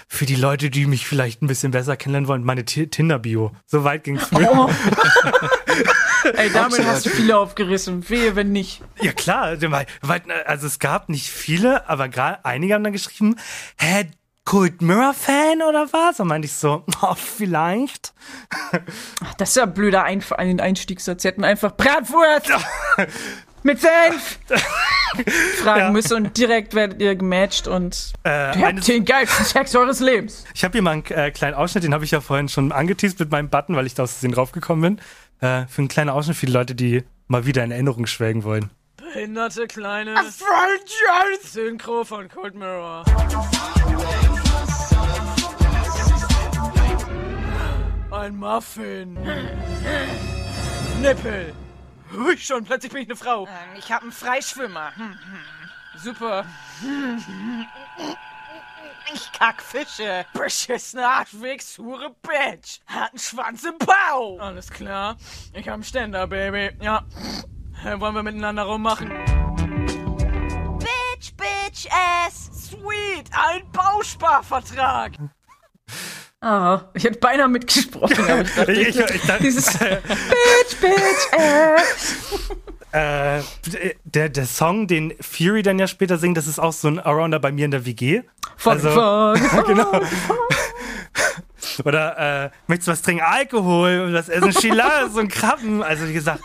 für die Leute, die mich vielleicht ein bisschen besser kennenlernen wollen, meine Ti- Tinder-Bio. So weit ging es früher. [LAUGHS] Oh. [LAUGHS] Ey, damit hast du viele aufgerissen. Wehe, wenn nicht. Ja klar, also, also es gab nicht viele, aber gerade einige haben dann geschrieben, hä, Cold Mirror Fan oder was? Und meinte ich so, oh, vielleicht. Das ist ja ein blöder Einf ein Einstiegssatz. Sie hätten einfach Bratwurst mit Senf [LAUGHS] fragen Ja. müssen und direkt werdet ihr gematcht und Äh, ihr habt den geilsten Sex eures Lebens. Ich habe hier mal einen äh, kleinen Ausschnitt, den habe ich ja vorhin schon angeteased mit meinem Button, weil ich da aus Versehen draufgekommen bin. Äh, für einen kleinen Ausschnitt für die Leute, die mal wieder in Erinnerung schwelgen wollen. Behinderte kleine Synchro von Cold Mirror. Ein Muffin. Nippel. Hui, schon, plötzlich bin ich eine Frau. Ich hab einen Freischwimmer. Hm, Super. Ich kack Fische. Beschissene Arschwegs, hure Bitch. Hat einen Schwanz im Bau. Alles klar. Ich hab einen Ständer, Baby. Ja. Äh, Wollen wir miteinander rummachen? Bitch, Bitch, ass. Sweet, ein Bausparvertrag. Ah, ich hätte beinahe mitgesprochen, aber ich dachte, [LAUGHS] Ich- ich- ich dieses [LAUGHS] Bitch, Bitch, äh. Äh, der, der Song, den Fury dann ja später singt, das ist auch so ein Arounder bei mir in der WG. Fuck, Also- [LAUGHS] fuck. genau. Oder äh, möchtest du was trinken? Alkohol und das Essen Chila, so ein Krabben. Also wie gesagt,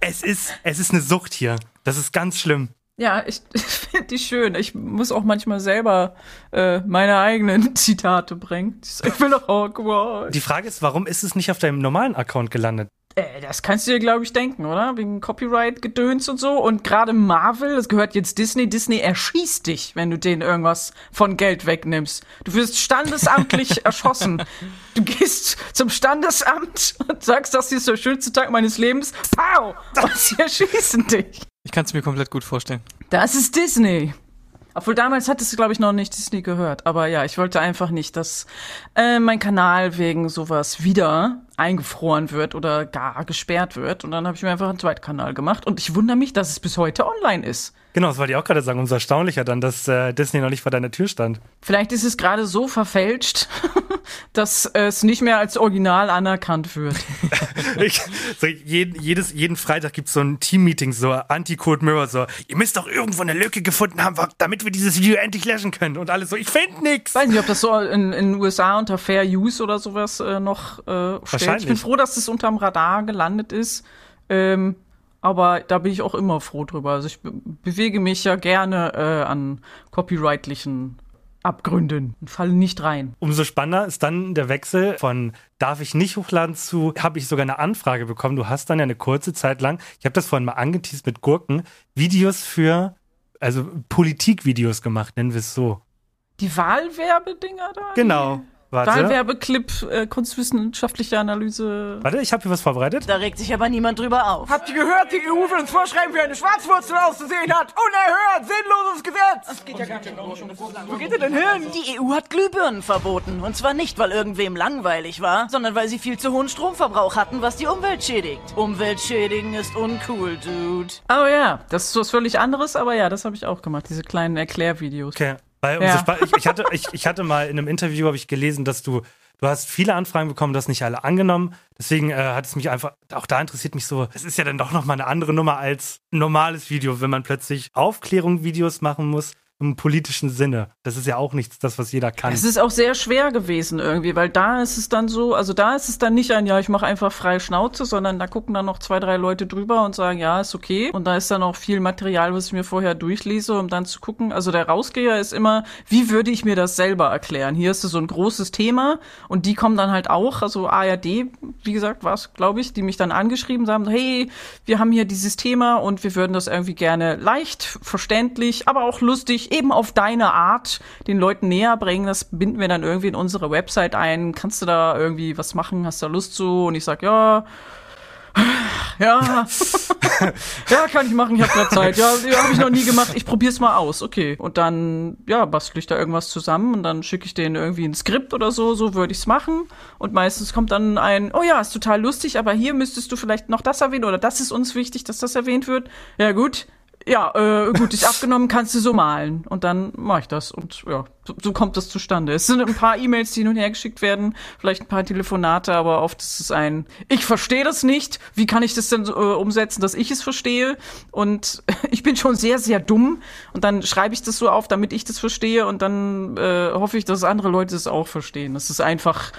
es ist, es ist eine Sucht hier. Das ist ganz schlimm. Ja, ich, [LAUGHS] ich finde die schön. Ich muss auch manchmal selber äh, meine eigenen [LAUGHS] Zitate bringen. Ich will doch Hogwarts. Die Frage ist, warum ist es nicht auf deinem normalen Account gelandet? Äh, das kannst du dir, glaube ich, denken, oder? Wegen Copyright-Gedöns und so. Und gerade Marvel, das gehört jetzt Disney. Disney erschießt dich, wenn du denen irgendwas von Geld wegnimmst. Du wirst standesamtlich [LAUGHS] erschossen. Du gehst zum Standesamt und sagst, das ist der schönste Tag meines Lebens. Pow! Und sie erschießen dich. Ich kann es mir komplett gut vorstellen. Das ist Disney. Obwohl damals hat es, glaube ich, noch nicht Disney gehört. Aber ja, ich wollte einfach nicht, dass äh, mein Kanal wegen sowas wieder eingefroren wird oder gar gesperrt wird. Und dann habe ich mir einfach einen zweiten Kanal gemacht. Und ich wundere mich, dass es bis heute online ist. Genau, das wollte ich auch gerade sagen. Umso erstaunlicher dann, dass äh, Disney noch nicht vor deiner Tür stand. Vielleicht ist es gerade so verfälscht, [LAUGHS] dass es nicht mehr als Original anerkannt wird. [LAUGHS] Ich, so jeden, jedes, jeden Freitag gibt's so ein Team-Meeting, so Anti-Code Mirror, so, ihr müsst doch irgendwo eine Lücke gefunden haben, damit wir dieses Video endlich löschen können. Und alles so, ich find nix. Ich weiß nicht, ob das so in, in den USA unter Fair Use oder sowas äh, noch äh, steht. Ich bin froh, dass es unterm Radar gelandet ist. Ähm, aber da bin ich auch immer froh drüber. Also ich be bewege mich ja gerne äh, an copyrightlichen Abgründen und falle nicht rein. Umso spannender ist dann der Wechsel von darf ich nicht hochladen zu habe ich sogar eine Anfrage bekommen. Du hast dann ja eine kurze Zeit lang, ich habe das vorhin mal angeteased mit Gurken, Videos für, also Politikvideos gemacht, nennen wir es so. Die Wahlwerbedinger da? Genau. Warte. Wahlwerbeclip, äh, kunstwissenschaftliche Analyse. Warte, ich habe hier was vorbereitet. Da regt sich aber niemand drüber auf. Habt ihr gehört, die EU will uns vorschreiben, wie eine Schwarzwurzel auszusehen hat? Unerhört, sinnloses Gesetz! Das geht ja gar nicht. Wo geht ihr denn hin? Die EU hat Glühbirnen verboten. Und zwar nicht, weil irgendwem langweilig war, sondern weil sie viel zu hohen Stromverbrauch hatten, was die Umwelt schädigt. Umwelt schädigen ist uncool, Dude. Oh ja, das ist was völlig anderes, aber ja, das habe ich auch gemacht, diese kleinen Erklärvideos. Okay. Weil Ja. spa- ich, ich, hatte, ich, ich hatte mal in einem Interview, habe ich gelesen, dass du, du hast viele Anfragen bekommen, du hast nicht alle angenommen. Deswegen äh, hat es mich einfach, auch da interessiert mich so, es ist ja dann doch nochmal eine andere Nummer als ein normales Video, wenn man plötzlich Aufklärung-Videos machen muss im politischen Sinne. Das ist ja auch nichts, das, was jeder kann. Es ist auch sehr schwer gewesen irgendwie, weil da ist es dann so, also da ist es dann nicht ein, ja, ich mache einfach freie Schnauze, sondern da gucken dann noch zwei, drei Leute drüber und sagen, ja, ist okay. Und da ist dann auch viel Material, was ich mir vorher durchlese, um dann zu gucken. Also der Rausgeher ist immer, wie würde ich mir das selber erklären? Hier ist so ein großes Thema und die kommen dann halt auch, also ARD, wie gesagt, war es, glaube ich, die mich dann angeschrieben haben, hey, wir haben hier dieses Thema und wir würden das irgendwie gerne leicht, verständlich, aber auch lustig, eben auf deine Art den Leuten näher bringen. Das binden wir dann irgendwie in unsere Website ein. Kannst du da irgendwie was machen? Hast du da Lust zu? Und ich sag, ja, [SIGHS] ja, [LAUGHS] ja, kann ich machen, ich habe gerade Zeit. Ja, ja habe ich noch nie gemacht, ich probier's mal aus, okay. Und dann, ja, bastel ich da irgendwas zusammen und dann schicke ich denen irgendwie ein Skript oder so, so würde ich's machen. Und meistens kommt dann ein, oh ja, ist total lustig, aber hier müsstest du vielleicht noch das erwähnen oder das ist uns wichtig, dass das erwähnt wird. Ja, gut. Ja, äh, gut, ist abgenommen, kannst du so malen. Und dann mache ich das. Und ja, so, so kommt das zustande. Es sind ein paar E-Mails, die hin und her geschickt werden, vielleicht ein paar Telefonate, aber oft ist es ein, ich verstehe das nicht. Wie kann ich das denn äh, umsetzen, dass ich es verstehe? Und [LAUGHS] ich bin schon sehr, sehr dumm. Und dann schreibe ich das so auf, damit ich das verstehe. Und dann äh, hoffe ich, dass andere Leute es auch verstehen. Dass es einfach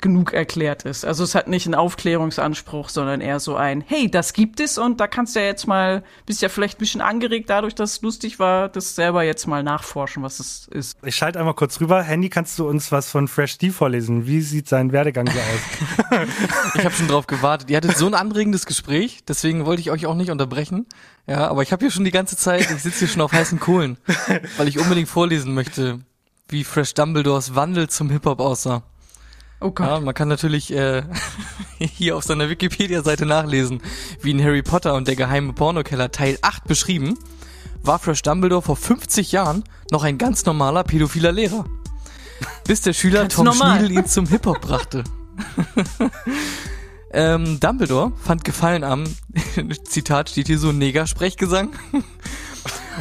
genug erklärt ist. Also es hat nicht einen Aufklärungsanspruch, sondern eher so ein, hey, das gibt es und da kannst du ja jetzt mal, bist ja vielleicht ein bisschen angeregt dadurch, dass es lustig war, das selber jetzt mal nachforschen, was es ist. Ich schalte einmal kurz rüber. Handy, kannst du uns was von Fresh D vorlesen? Wie sieht sein Werdegang so aus? [LAUGHS] Ich habe schon drauf gewartet. Ihr hattet so ein anregendes Gespräch, deswegen wollte ich euch auch nicht unterbrechen. Ja, aber ich habe hier schon die ganze Zeit, ich sitze hier schon auf heißen Kohlen, [LAUGHS] weil ich unbedingt vorlesen möchte, wie Fresh Dumbledores Wandel zum Hip-Hop aussah. Oh Gott. Ja, man kann natürlich äh, [LAUGHS] hier auf seiner Wikipedia-Seite nachlesen, wie in Harry Potter und der geheime Pornokeller Teil 8 beschrieben, war Fresh Dumbledore vor 50 Jahren noch ein ganz normaler pädophiler Lehrer. Bis der Schüler Ganz Tom normal. Schniedel ihn zum Hip-Hop brachte. [LAUGHS] ähm, Dumbledore fand Gefallen am, [LAUGHS] Zitat steht hier so, Negersprechgesang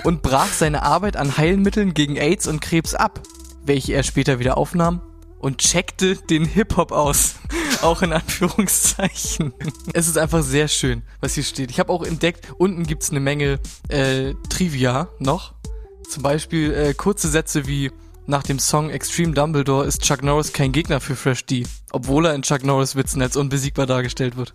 und brach seine Arbeit an Heilmitteln gegen AIDS und Krebs ab, welche er später wieder aufnahm und checkte den Hip-Hop aus. [LAUGHS] Auch in Anführungszeichen. [LAUGHS] Es ist einfach sehr schön, was hier steht. Ich habe auch entdeckt, unten gibt's eine Menge äh, Trivia noch. Zum Beispiel äh, kurze Sätze wie nach dem Song Extreme Dumbledore ist Chuck Norris kein Gegner für Fresh D, obwohl er in Chuck Norris Witzen als unbesiegbar dargestellt wird.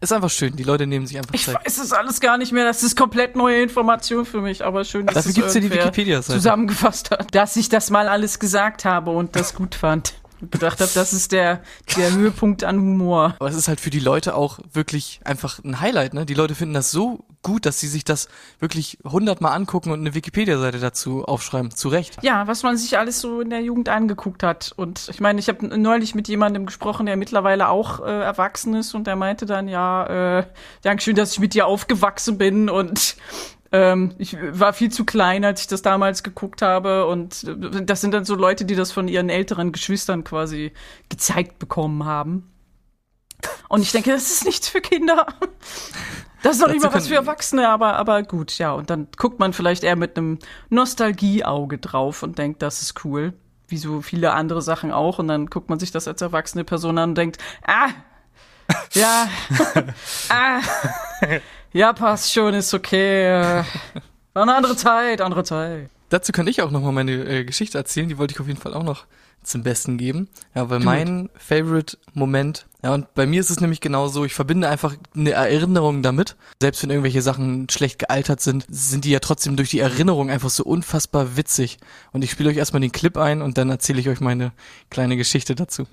Ist einfach schön, die Leute nehmen sich einfach Ich Zeit. weiß es alles gar nicht mehr. Das ist komplett neue Information für mich, aber schön, dass Dafür es gibt's ja die irgendwer Wikipedia-Seite. zusammengefasst hat, dass ich das mal alles gesagt habe und das gut fand. Gedacht habe, das ist der, der Höhepunkt an Humor. Aber es ist halt für die Leute auch wirklich einfach ein Highlight, ne? Die Leute finden das so gut, dass sie sich das wirklich hundertmal angucken und eine Wikipedia-Seite dazu aufschreiben. Zu Recht. Ja, was man sich alles so in der Jugend angeguckt hat. Und ich meine, ich habe neulich mit jemandem gesprochen, der mittlerweile auch äh, erwachsen ist und der meinte dann, ja, äh, Dankeschön, dass ich mit dir aufgewachsen bin und ähm, ich war viel zu klein, als ich das damals geguckt habe. Und äh, das sind dann so Leute, die das von ihren älteren Geschwistern quasi gezeigt bekommen haben. Und ich denke, das ist nichts für Kinder. Das ist doch nicht mal was für Erwachsene, aber, aber gut, ja. Und dann guckt man vielleicht eher mit einem Nostalgieauge drauf und denkt, das ist cool. Wie so viele andere Sachen auch. Und dann guckt man sich das als erwachsene Person an und denkt, ah, ja, [LAUGHS] ah, ja, passt schon, ist okay. [LAUGHS] War eine andere Zeit, andere Zeit. Dazu kann ich auch nochmal meine äh, Geschichte erzählen, die wollte ich auf jeden Fall auch noch zum Besten geben. Ja, weil mein Favorite-Moment, ja, und bei mir ist es nämlich genauso, ich verbinde einfach eine Erinnerung damit. Selbst wenn irgendwelche Sachen schlecht gealtert sind, sind die ja trotzdem durch die Erinnerung einfach so unfassbar witzig. Und ich spiele euch erstmal den Clip ein und dann erzähle ich euch meine kleine Geschichte dazu.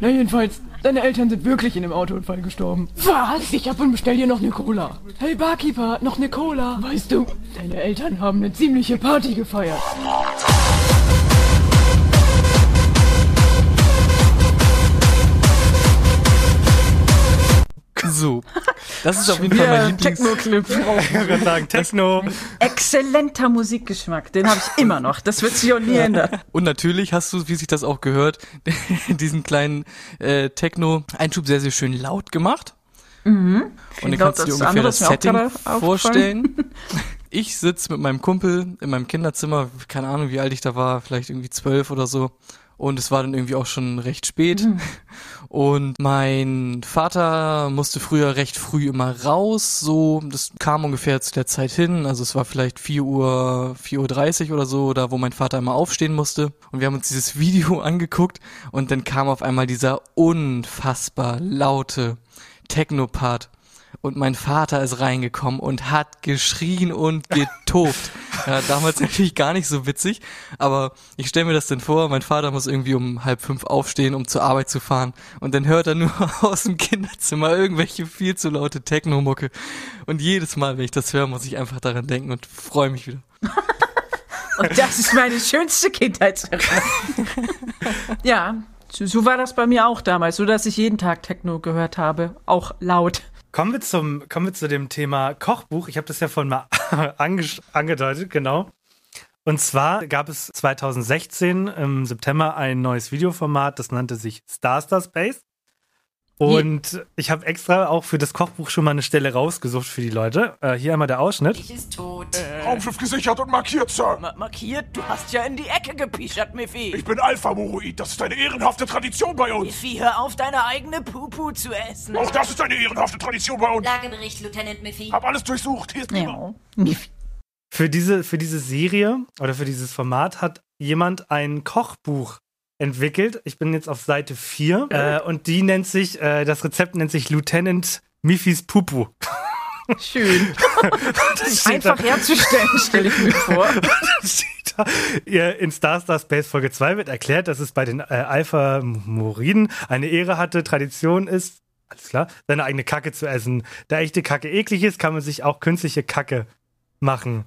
Na jedenfalls, deine Eltern sind wirklich in einem Autounfall gestorben. Was? Ich hab und bestell dir noch eine Cola. Hey Barkeeper, noch eine Cola. Weißt du, deine Eltern haben eine ziemliche Party gefeiert. So, das ist auf jeden Fall mein Lieblings... Techno-Clip. [LAUGHS] Ich würde sagen, Techno. Exzellenter Musikgeschmack, den habe ich immer noch. Das wird sich auch nie ändern. Und natürlich hast du, wie sich das auch gehört, [LAUGHS] diesen kleinen äh, Techno-Einschub sehr, sehr schön laut gemacht. Und dann kannst du dir ungefähr das Setting vorstellen. [LAUGHS] Ich sitz mit meinem Kumpel in meinem Kinderzimmer, keine Ahnung, wie alt ich da war, vielleicht irgendwie zwölf oder so. Und es war dann irgendwie auch schon recht spät. Und mein Vater musste früher recht früh immer raus. So, das kam ungefähr zu der Zeit hin. Also es war vielleicht 4 Uhr, 4.30 Uhr oder so, da wo mein Vater immer aufstehen musste. Und wir haben uns dieses [LAUGHS] Video angeguckt und dann kam auf einmal dieser unfassbar laute Technopart. Und mein Vater ist reingekommen und hat geschrien und getobt. [LAUGHS] ja, damals natürlich gar nicht so witzig, aber ich stelle mir das denn vor, mein Vater muss irgendwie um halb fünf aufstehen, um zur Arbeit zu fahren. Und dann hört er nur [LAUGHS] aus dem Kinderzimmer irgendwelche viel zu laute Technomucke. Und jedes Mal, wenn ich das höre, muss ich einfach daran denken und freue mich wieder. [LAUGHS] Und das ist meine schönste Kindheitserinnerung. ja, so, so war das bei mir auch damals, so dass ich jeden Tag Techno gehört habe, auch laut. Kommen wir zum, kommen wir zu dem Thema Kochbuch. Ich habe das ja vorhin mal [LAUGHS] ange angedeutet, genau. Und zwar gab es 2016 im September ein neues Videoformat, das nannte sich Star Star Space. Und ich habe extra auch für das Kochbuch schon mal eine Stelle rausgesucht für die Leute. Äh, hier einmal der Ausschnitt. Ich ist tot. Raumschiff gesichert und markiert, Sir. Ma markiert? Du hast ja in die Ecke gepischert, Miffy. Ich bin Alpha-Moroid. Das ist eine ehrenhafte Tradition bei uns. Miffy, hör auf, deine eigene Pupu zu essen. Auch das ist eine ehrenhafte Tradition bei uns. Lagebericht, Lieutenant Miffy. Hab alles durchsucht. Hier ist niemand. Ja. Für diese, für diese Serie oder für dieses Format hat jemand ein Kochbuch entwickelt. Ich bin jetzt auf Seite 4 äh, und die nennt sich, äh, das Rezept nennt sich Lieutenant Miffys Pupu. Schön. [LAUGHS] [LAUGHS] Das steht da- Einfach herzustellen, stelle ich mir vor. In Star Star Space Folge 2 wird erklärt, dass es bei den äh, Alpha-Moriden eine Ehre hatte, Tradition ist, alles klar, seine eigene Kacke zu essen. Da echte Kacke eklig ist, kann man sich auch künstliche Kacke machen.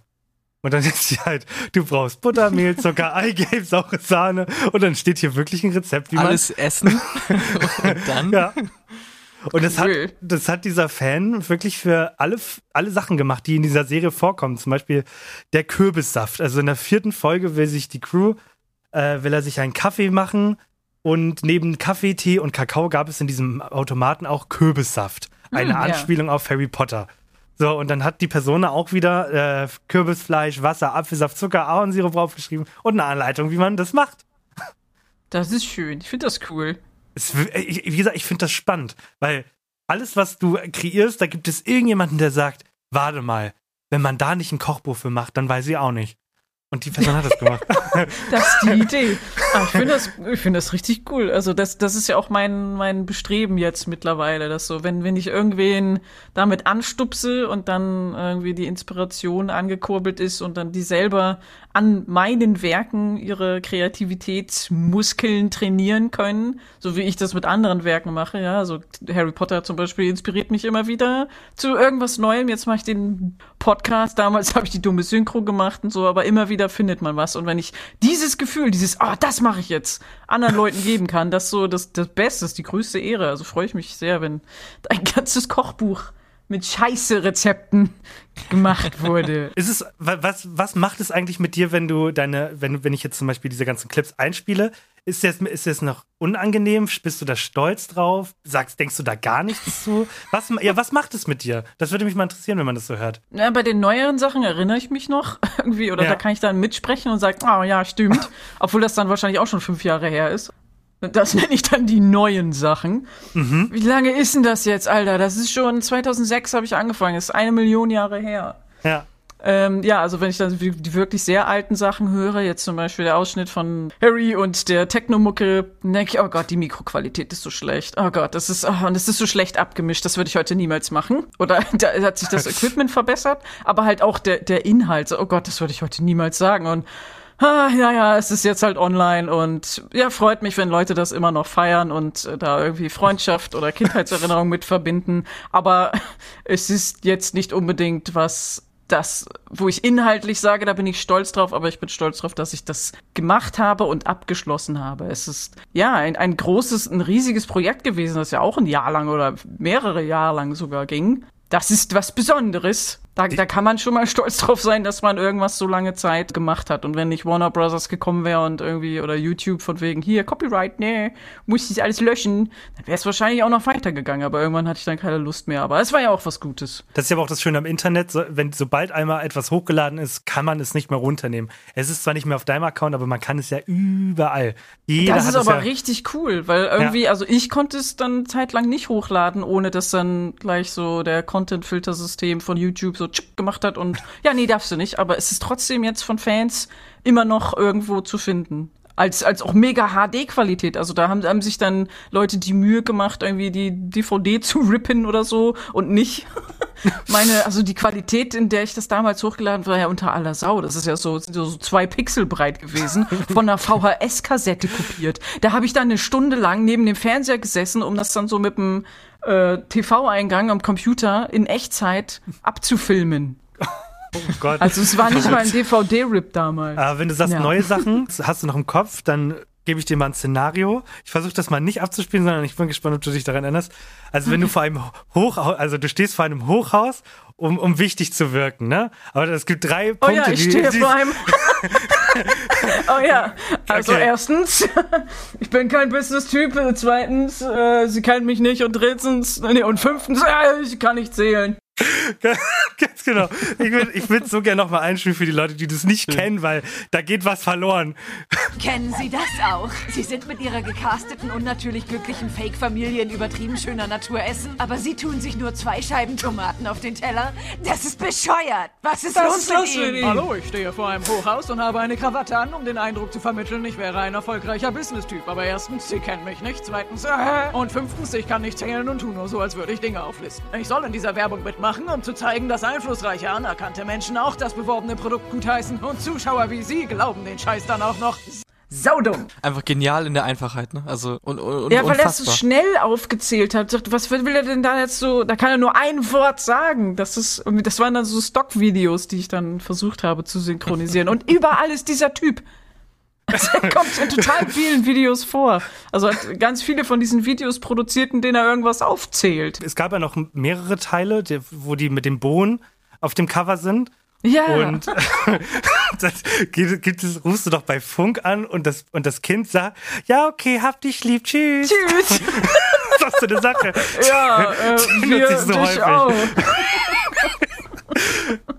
Und dann ist sie halt, du brauchst Buttermehl, Zucker, [LAUGHS] Eigelb, saure Sahne. Und dann steht hier wirklich ein Rezept, wie man Alles essen [LAUGHS] und dann ja. Und das hat, das hat dieser Fan wirklich für alle, alle Sachen gemacht, die in dieser Serie vorkommen. Zum Beispiel der Kürbissaft. Also in der vierten Folge will sich die Crew, äh, will er sich einen Kaffee machen. Und neben Kaffee, Tee und Kakao gab es in diesem Automaten auch Kürbissaft. Eine ja. Anspielung auf Harry Potter. So, und dann hat die Person auch wieder äh, Kürbisfleisch, Wasser, Apfelsaft, Zucker, Ahornsirup draufgeschrieben und eine Anleitung, wie man das macht. Das ist schön. Ich finde das cool. Es, ich, wie gesagt, ich finde das spannend, weil alles, was du kreierst, da gibt es irgendjemanden, der sagt, warte mal, wenn man da nicht ein Kochbuch für macht, dann weiß ich auch nicht. Und die Person hat das gemacht. [LAUGHS] Das ist die Idee. Ah, ich finde das, ich finde das richtig cool. Also das, das ist ja auch mein, mein Bestreben jetzt mittlerweile, dass so, wenn, wenn ich irgendwen damit anstupse und dann irgendwie die Inspiration angekurbelt ist und dann die selber an meinen Werken ihre Kreativitätsmuskeln trainieren können, so wie ich das mit anderen Werken mache, ja. Also Harry Potter zum Beispiel inspiriert mich immer wieder zu irgendwas Neuem. Jetzt mache ich den Podcast, damals [LAUGHS] habe ich die dumme Synchro gemacht und so, aber immer wieder findet man was. Und wenn ich dieses Gefühl, dieses, ah, das mache ich jetzt, anderen Leuten [LAUGHS] geben kann, das so das, das Beste, ist die größte Ehre. Also freue ich mich sehr, wenn ein ganzes Kochbuch mit Scheiße-Rezepten gemacht wurde. [LAUGHS] Ist es, wa- was, was macht es eigentlich mit dir, wenn du deine, wenn, wenn ich jetzt zum Beispiel diese ganzen Clips einspiele? Ist das, ist das noch unangenehm? Bist du da stolz drauf? Sagst, denkst du da gar nichts zu? Was, ja, was macht es mit dir? Das würde mich mal interessieren, wenn man das so hört. Ja, bei den neueren Sachen erinnere ich mich noch [LAUGHS] irgendwie, oder Ja. da kann ich dann mitsprechen und sagen, oh ja, stimmt. [LAUGHS] Obwohl das dann wahrscheinlich auch schon fünf Jahre her ist. Das [LAUGHS] nenne ich dann die neuen Sachen. Wie lange ist denn das jetzt, Alter? Das ist schon 2006 habe ich angefangen. Das ist eine Million Jahre her. Ja. Ähm, ja, also wenn ich dann die wirklich sehr alten Sachen höre, jetzt zum Beispiel der Ausschnitt von Harry und der Technomucke, denke ich, oh Gott, die Mikroqualität ist so schlecht. Oh Gott, das ist, oh, und es ist so schlecht abgemischt, das würde ich heute niemals machen. Oder [LAUGHS] da hat sich das Equipment verbessert, aber halt auch der, der Inhalt, so, oh Gott, das würde ich heute niemals sagen. Und ah, ja, ja, es ist jetzt halt online und ja, freut mich, wenn Leute das immer noch feiern und äh, da irgendwie Freundschaft oder Kindheitserinnerung mit verbinden. Aber [LAUGHS] es ist jetzt nicht unbedingt was, das, wo ich inhaltlich sage, da bin ich stolz drauf, aber ich bin stolz drauf, dass ich das gemacht habe und abgeschlossen habe. Es ist ja ein, ein großes, ein riesiges Projekt gewesen, das ja auch ein Jahr lang oder mehrere Jahre lang sogar ging. Das ist was Besonderes. Da, da kann man schon mal [LAUGHS] stolz drauf sein, dass man irgendwas so lange Zeit gemacht hat. Und wenn nicht Warner Brothers gekommen wäre und irgendwie oder YouTube von wegen hier Copyright, nee, muss ich alles löschen, dann wäre es wahrscheinlich auch noch weitergegangen. Aber irgendwann hatte ich dann keine Lust mehr. Aber es war ja auch was Gutes. Das ist ja auch das Schöne am Internet, so, wenn sobald einmal etwas hochgeladen ist, kann man es nicht mehr runternehmen. Es ist zwar nicht mehr auf deinem Account, aber man kann es ja überall. Jeder das ist aber ja, richtig cool, weil irgendwie, also ich konnte es dann zeitlang nicht hochladen, ohne dass dann gleich so der Content-Filter-System von YouTube so tschick gemacht hat und ja, nee, darfst du nicht, aber es ist trotzdem jetzt von Fans immer noch irgendwo zu finden. Als, als auch mega HD-Qualität. Also da haben, haben sich dann Leute die Mühe gemacht, irgendwie die DVD zu rippen oder so und nicht [LAUGHS] meine, also die Qualität, in der ich das damals hochgeladen war ja unter aller Sau. Das ist ja so, so zwei Pixel breit gewesen, von einer VHS-Kassette kopiert. Da habe ich dann eine Stunde lang neben dem Fernseher gesessen, um das dann so mit dem äh, TV-Eingang am Computer in Echtzeit abzufilmen. Oh Gott. Also es war nicht mal ein DVD-Rip damals. Aber wenn du sagst, Ja. neue Sachen hast du noch im Kopf, dann gebe ich dir mal ein Szenario. Ich versuche das mal nicht abzuspielen, sondern ich bin gespannt, ob du dich daran erinnerst. Also wenn du vor einem Hochhaus, also du stehst vor einem Hochhaus, um, um wichtig zu wirken, ne? Aber es gibt drei Oh Punkte, ja, ich stehe vor einem. [LAUGHS] oh ja, also Okay. erstens, [LAUGHS] ich bin kein Business-Typ. Zweitens, äh, sie kennt mich nicht. Und drittens, nee, und fünftens, äh, [LAUGHS] ich kann nicht zählen. Ganz genau. Ich würde ich würd so gerne nochmal einspielen für die Leute, die das nicht kennen, weil da geht was verloren. Kennen Sie das auch? Sie sind mit Ihrer gecasteten, unnatürlich glücklichen Fake-Familie in übertrieben schöner Natur essen, aber Sie tun sich nur zwei Scheiben Tomaten auf den Teller? Das ist bescheuert! Was ist los mit Ihnen? Hallo, ich stehe vor einem Hochhaus und habe eine Krawatte an, um den Eindruck zu vermitteln, ich wäre ein erfolgreicher Business-Typ. Aber erstens, Sie kennen mich nicht. Zweitens, äh, [LAUGHS] und fünftens, ich kann nicht zählen und tu nur so, als würde ich Dinge auflisten. Ich soll in dieser Werbung mitmachen, um zu zeigen, dass einflussreiche, anerkannte Menschen auch das beworbene Produkt gutheißen und Zuschauer wie Sie glauben den Scheiß dann auch noch. Saudumm. Einfach genial in der Einfachheit, ne? Also und, und Ja, weil er es so schnell aufgezählt hat. Sagt, Was will er denn da jetzt so? Da kann er nur ein Wort sagen. Das ist, das waren dann so Stock-Videos, die ich dann versucht habe zu synchronisieren. Und überall ist dieser Typ. Er kommt in total vielen Videos vor. Also hat ganz viele von diesen Videos produziert, in denen er irgendwas aufzählt. Es gab ja noch mehrere Teile, wo die mit dem Bohnen auf dem Cover sind. Ja. Und [LAUGHS] das gibt, gibt es, rufst du doch bei Funk an und das, und das Kind sagt, ja, okay, hab dich lieb, tschüss. Tschüss. [LAUGHS] Das ist so eine Sache. Ja, [LAUGHS] äh, Die wir so dich häufig. auch.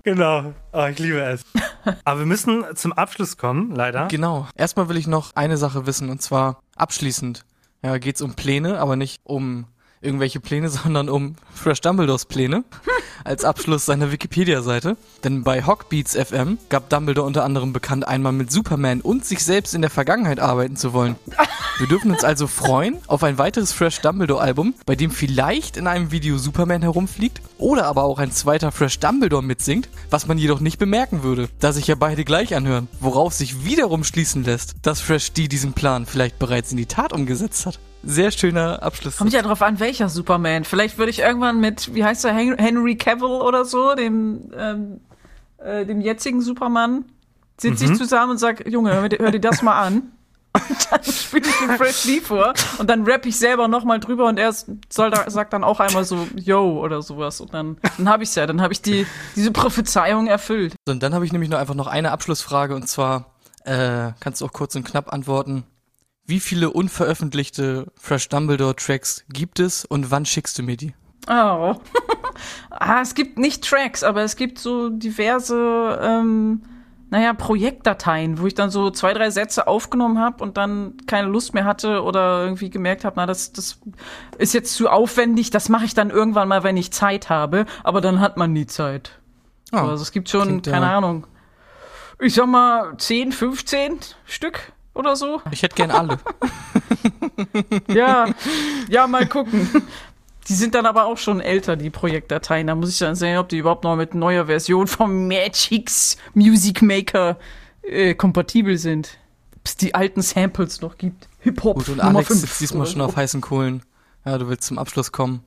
Genau. Oh, ich liebe es. [LAUGHS] Aber wir müssen zum Abschluss kommen, leider. Genau. Erstmal will ich noch eine Sache wissen und zwar abschließend. Ja, geht's um Pläne, aber nicht um irgendwelche Pläne, [LAUGHS] sondern um Fresh Dumbledores Pläne [LAUGHS] als Abschluss seiner Wikipedia-Seite. Denn bei Hawkbeats FM gab Dumbledore unter anderem bekannt, einmal mit Superman und sich selbst in der Vergangenheit arbeiten zu wollen. [LAUGHS] Wir dürfen uns also freuen auf ein weiteres Fresh Dumbledore-Album, bei dem vielleicht in einem Video Superman herumfliegt oder aber auch ein zweiter Fresh Dumbledore mitsingt, was man jedoch nicht bemerken würde, da sich ja beide gleich anhören, worauf sich wiederum schließen lässt, dass Fresh D diesen Plan vielleicht bereits in die Tat umgesetzt hat. Sehr schöner Abschluss. Kommt ja drauf an, welcher Superman. Vielleicht würde ich irgendwann mit, wie heißt der, Hen- Henry Cavill oder so, dem, ähm, äh, dem jetzigen Superman, sitze ich zusammen und sag, Junge, hör, dir- hör dir das mal an. [LAUGHS] Und dann spiele ich den Fresh D vor und dann rapp ich selber nochmal drüber und er soll da, sagt dann auch einmal so, yo oder sowas. Und dann, dann habe ich's ja, dann habe ich die, diese Prophezeiung erfüllt. So, Und dann habe ich nämlich noch einfach noch eine Abschlussfrage und zwar äh, kannst du auch kurz und knapp antworten. Wie viele unveröffentlichte Fresh Dumbledore Tracks gibt es und wann schickst du mir die? Oh. [LAUGHS] ah, es gibt nicht Tracks, aber es gibt so diverse, ähm, naja, Projektdateien, wo ich dann so zwei, drei Sätze aufgenommen habe und dann keine Lust mehr hatte oder irgendwie gemerkt habe, na, das, das ist jetzt zu aufwendig, das mache ich dann irgendwann mal, wenn ich Zeit habe, aber dann hat man nie Zeit. Ah, also es gibt schon, klingt, keine ja. Ahnung, ich sag mal 10, 15 Stück oder so. Ich hätte gern alle. [LAUGHS] Ja, ja, mal gucken. Die sind dann aber auch schon älter, die Projektdateien. Da muss ich dann sehen, ob die überhaupt noch mit neuer Version vom Magix Music Maker äh, kompatibel sind. Ob es die alten Samples noch gibt. Hip-Hop Gut, und Nummer Alex 5. sitzt diesmal schon auf heißen Kohlen. Ja, du willst zum Abschluss kommen.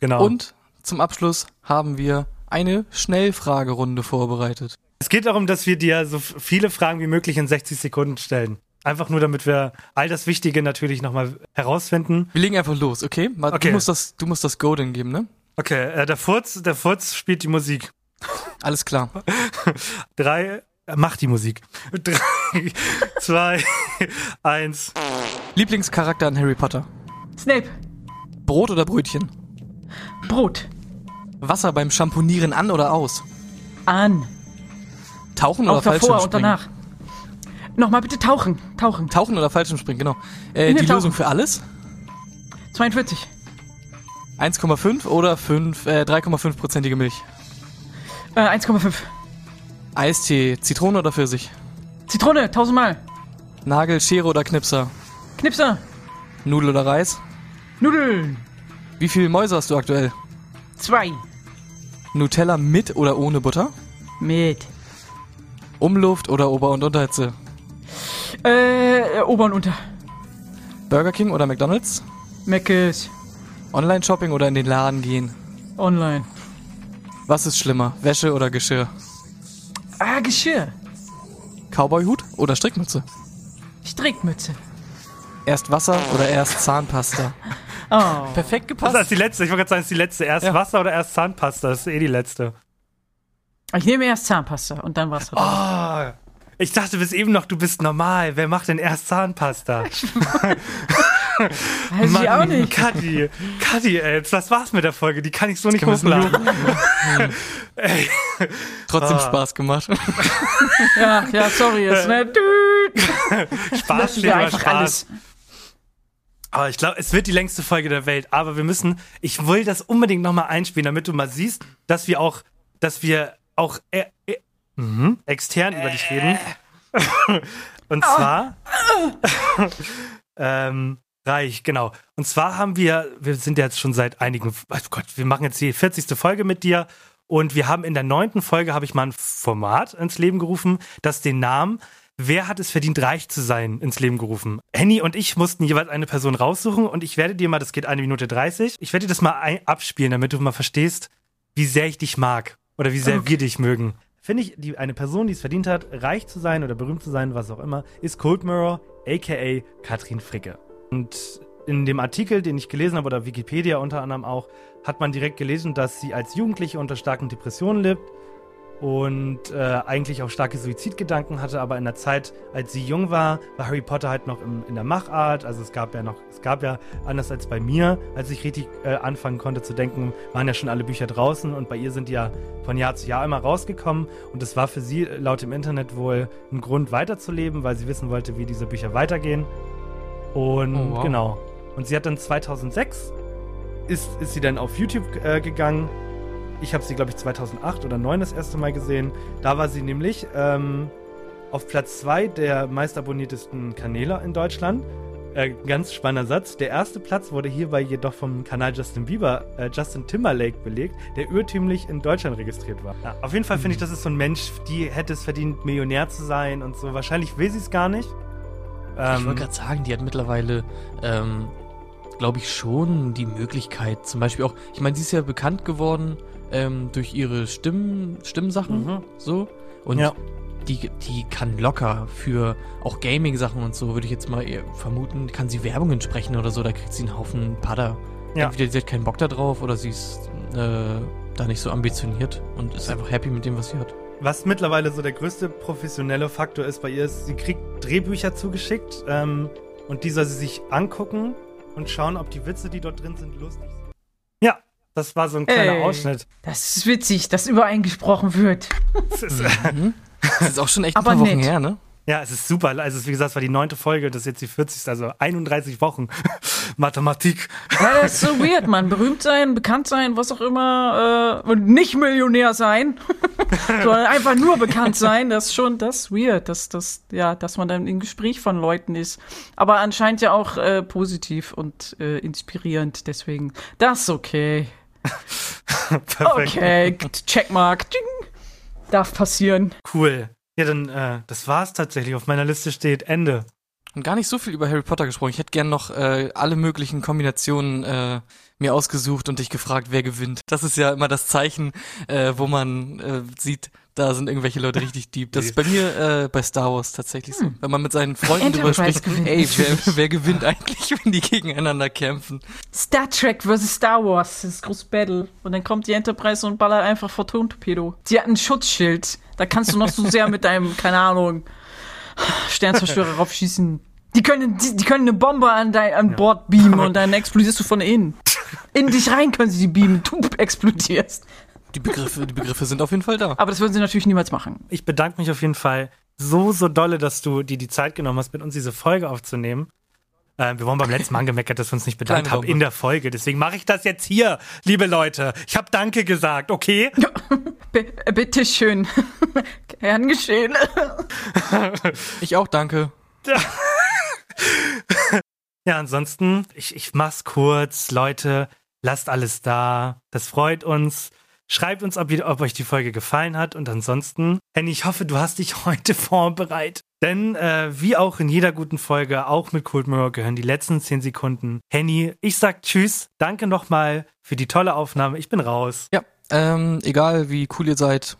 Genau. Und zum Abschluss haben wir eine Schnellfragerunde vorbereitet. Es geht darum, dass wir dir so viele Fragen wie möglich in 60 Sekunden stellen. Einfach nur, damit wir all das Wichtige natürlich nochmal herausfinden. Wir legen einfach los, okay? Mal, Okay. Du musst das, du musst das Go dann geben, ne? Okay, äh, der Furz, der Furz spielt die Musik. Alles klar. [LAUGHS] Drei, äh, mach die Musik. [LAUGHS] Drei, zwei, eins. Lieblingscharakter in Harry Potter. Snape. Brot oder Brötchen? Brot. Wasser beim Shampoonieren an oder aus? An. Tauchen Auch oder davor und Fallschirmspringen? danach. Nochmal bitte tauchen. Tauchen. Tauchen oder Fallschirmspringen, genau. Äh, Nee, die tauchen. Lösung für alles? 42. 1,5 oder 5, äh, 3,5-prozentige Milch? Äh, 1,5. Eistee, Zitrone oder Pfirsich? Zitrone, tausendmal. Nagel, Schere oder Knipser? Knipser. Nudel oder Reis? Nudeln. Wie viele Mäuse hast du aktuell? Zwei. Nutella mit oder ohne Butter? Mit. Umluft oder Ober- und Unterhitze? Äh, Ober und Unter. Burger King oder McDonald's? Meckes. Online-Shopping oder in den Laden gehen? Online. Was ist schlimmer, Wäsche oder Geschirr? Ah, Geschirr. Cowboyhut oder Strickmütze? Strickmütze. Erst Wasser oder erst Zahnpasta? [LAUGHS] Oh. Perfekt Das gepasst. ist die letzte. Ich wollte gerade sagen, das ist die letzte. Erst Ja. Wasser oder erst Zahnpasta? Das ist eh die letzte. Ich nehme erst Zahnpasta und dann Wasser. Ah, ich dachte bis eben noch, du bist normal. Wer macht denn erst Zahnpasta? [LAUGHS] Weiß ich auch nicht. Kadi, Kadi, ey, was war's mit der Folge? Die kann ich so nicht können wir hochladen. [LAUGHS] ey, Trotzdem Ah. Spaß gemacht. Ja, ja, sorry, ist ne? Düt. Spaß einfach Spaß. alles. Aber ich glaube, es wird die längste Folge der Welt. Aber wir müssen, ich will das unbedingt nochmal einspielen, damit du mal siehst, dass wir auch, dass wir auch äh, äh, mhm, extern über dich reden. [LAUGHS] Und zwar, [LAUGHS] ähm, Reich, genau. Und zwar haben wir, wir sind jetzt schon seit einigen, oh Gott, wir machen jetzt die 40. Folge mit dir. Und wir haben in der neunten Folge, habe ich mal ein Format ins Leben gerufen, das den Namen Wer hat es verdient, reich zu sein, ins Leben gerufen. Henny und ich mussten jeweils eine Person raussuchen und ich werde dir mal, das geht eine Minute 30, ich werde dir das mal abspielen, damit du mal verstehst, wie sehr ich dich mag oder wie sehr wir dich mögen. Finde ich, die, eine Person, die es verdient hat, reich zu sein oder berühmt zu sein, was auch immer, ist Cold Mirror, aka Katrin Fricke. Und in dem Artikel, den ich gelesen habe, oder Wikipedia unter anderem auch, hat man direkt gelesen, dass sie als Jugendliche unter starken Depressionen lebt und äh, eigentlich auch starke Suizidgedanken hatte, aber in der Zeit, als sie jung war, war Harry Potter halt noch im, in der Machart. Also es gab ja noch, es gab ja anders als bei mir, als ich richtig äh, anfangen konnte zu denken, waren ja schon alle Bücher draußen und bei ihr sind die ja von Jahr zu Jahr immer rausgekommen und es war für sie äh, laut dem Internet wohl ein Grund weiterzuleben, weil sie wissen wollte, wie diese Bücher weitergehen. Und Oh, wow. genau. Und sie hat dann 2006 ist, ist sie dann auf YouTube äh, gegangen ich habe sie, glaube ich, 2008 oder 2009 das erste Mal gesehen. Da war sie nämlich ähm, auf Platz 2 der meistabonniertesten Kanäle in Deutschland. Äh, ganz spannender Satz. Der erste Platz wurde hierbei jedoch vom Kanal Justin Bieber, äh, Justin Timberlake belegt, der urtümlich in Deutschland registriert war. Ja, auf jeden Fall finde ich, das ist so ein Mensch, die hätte es verdient, Millionär zu sein und so. Wahrscheinlich will sie es gar nicht. ich Ähm, wollte gerade sagen, die hat mittlerweile, ähm, glaube ich, schon die Möglichkeit, zum Beispiel auch, ich meine, sie ist ja bekannt geworden ähm, durch ihre Stimmen, Stimmsachen, Mhm. so. Und Ja. die, die kann locker für auch Gaming-Sachen und so, würde ich jetzt mal vermuten, kann sie Werbungen sprechen oder so, da kriegt sie einen Haufen Padder. Ja. Entweder sie hat keinen Bock da drauf oder sie ist äh, da nicht so ambitioniert und ist einfach happy mit dem, was sie hat. Was mittlerweile so der größte professionelle Faktor ist bei ihr, ist, sie kriegt Drehbücher zugeschickt ähm, und die soll sie sich angucken und schauen, ob die Witze, die dort drin sind, lustig sind. Das war so ein kleiner Ey. Ausschnitt. Das ist witzig, dass über einen gesprochen wird. Das ist, Das ist auch schon echt ein Aber paar Wochen nett. her, ne? ja, es ist super. Also, es, wie gesagt, es war die neunte Folge, das ist jetzt die 40. Also 31 Wochen. [LAUGHS] Mathematik. Ja, das ist so weird, man. Berühmt sein, bekannt sein, was auch immer. Äh, und nicht Millionär sein, [LAUGHS] sondern einfach nur bekannt sein. Das ist schon das ist weird, dass, das, ja, dass man dann im Gespräch von Leuten ist. Aber anscheinend ja auch äh, positiv und äh, inspirierend. Deswegen, das ist okay. [LAUGHS] Perfekt. Okay, Checkmark. Ding. Darf passieren. Cool. Ja, dann, äh, das war's tatsächlich. Auf meiner Liste steht Ende. Und gar nicht so viel über Harry Potter gesprochen. Ich hätte gern noch äh, alle möglichen Kombinationen äh, mir ausgesucht und dich gefragt, wer gewinnt. Das ist ja immer das Zeichen, äh, wo man äh, sieht, da sind irgendwelche Leute richtig deep. Das ist bei mir äh, bei Star Wars tatsächlich so. Wenn man mit seinen Freunden drüber spricht, ey, wer, wer gewinnt eigentlich, wenn die gegeneinander kämpfen? Star Trek vs. Star Wars, das große Battle. Und dann kommt die Enterprise und ballert einfach Photon-Torpedo. Sie hat ein Schutzschild. Da kannst du noch so sehr mit deinem, keine Ahnung, Sternzerstörer raufschießen. Die können, die, die können eine Bombe an dein an Bord beamen und dann [LAUGHS] explodierst du von innen. In dich rein können sie die beamen, du explodierst. Die Begriffe, die Begriffe sind auf jeden Fall da. Aber das würden sie natürlich niemals machen. Ich bedanke mich auf jeden Fall so, so dolle, dass du dir die Zeit genommen hast, mit uns diese Folge aufzunehmen. Äh, wir wurden beim letzten Mal angemeckert, dass wir uns nicht bedankt haben in der Folge. Deswegen mache ich das jetzt hier, liebe Leute. Ich habe Danke gesagt, okay? [LAUGHS] B bitteschön. [LAUGHS] Gern geschehen. [LAUGHS] Ich auch, danke. Ja, ansonsten, ich, ich mach's kurz. Leute, lasst alles da. Das freut uns. Schreibt uns, ob, ihr- ob euch die Folge gefallen hat. Und ansonsten, Henny, ich hoffe, du hast dich [LAUGHS] heute vorbereitet. Denn äh, wie auch in jeder guten Folge, auch mit Cold Mirror, gehören die letzten 10 Sekunden. Henny, ich sag Tschüss. Danke nochmal für die tolle Aufnahme. Ich bin raus. Ja, ähm, egal wie cool ihr seid,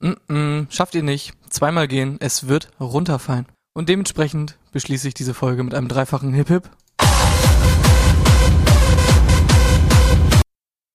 mm -mm, schafft ihr nicht. Zweimal gehen, es wird runterfallen. Und dementsprechend beschließe ich diese Folge mit einem dreifachen Hip-Hip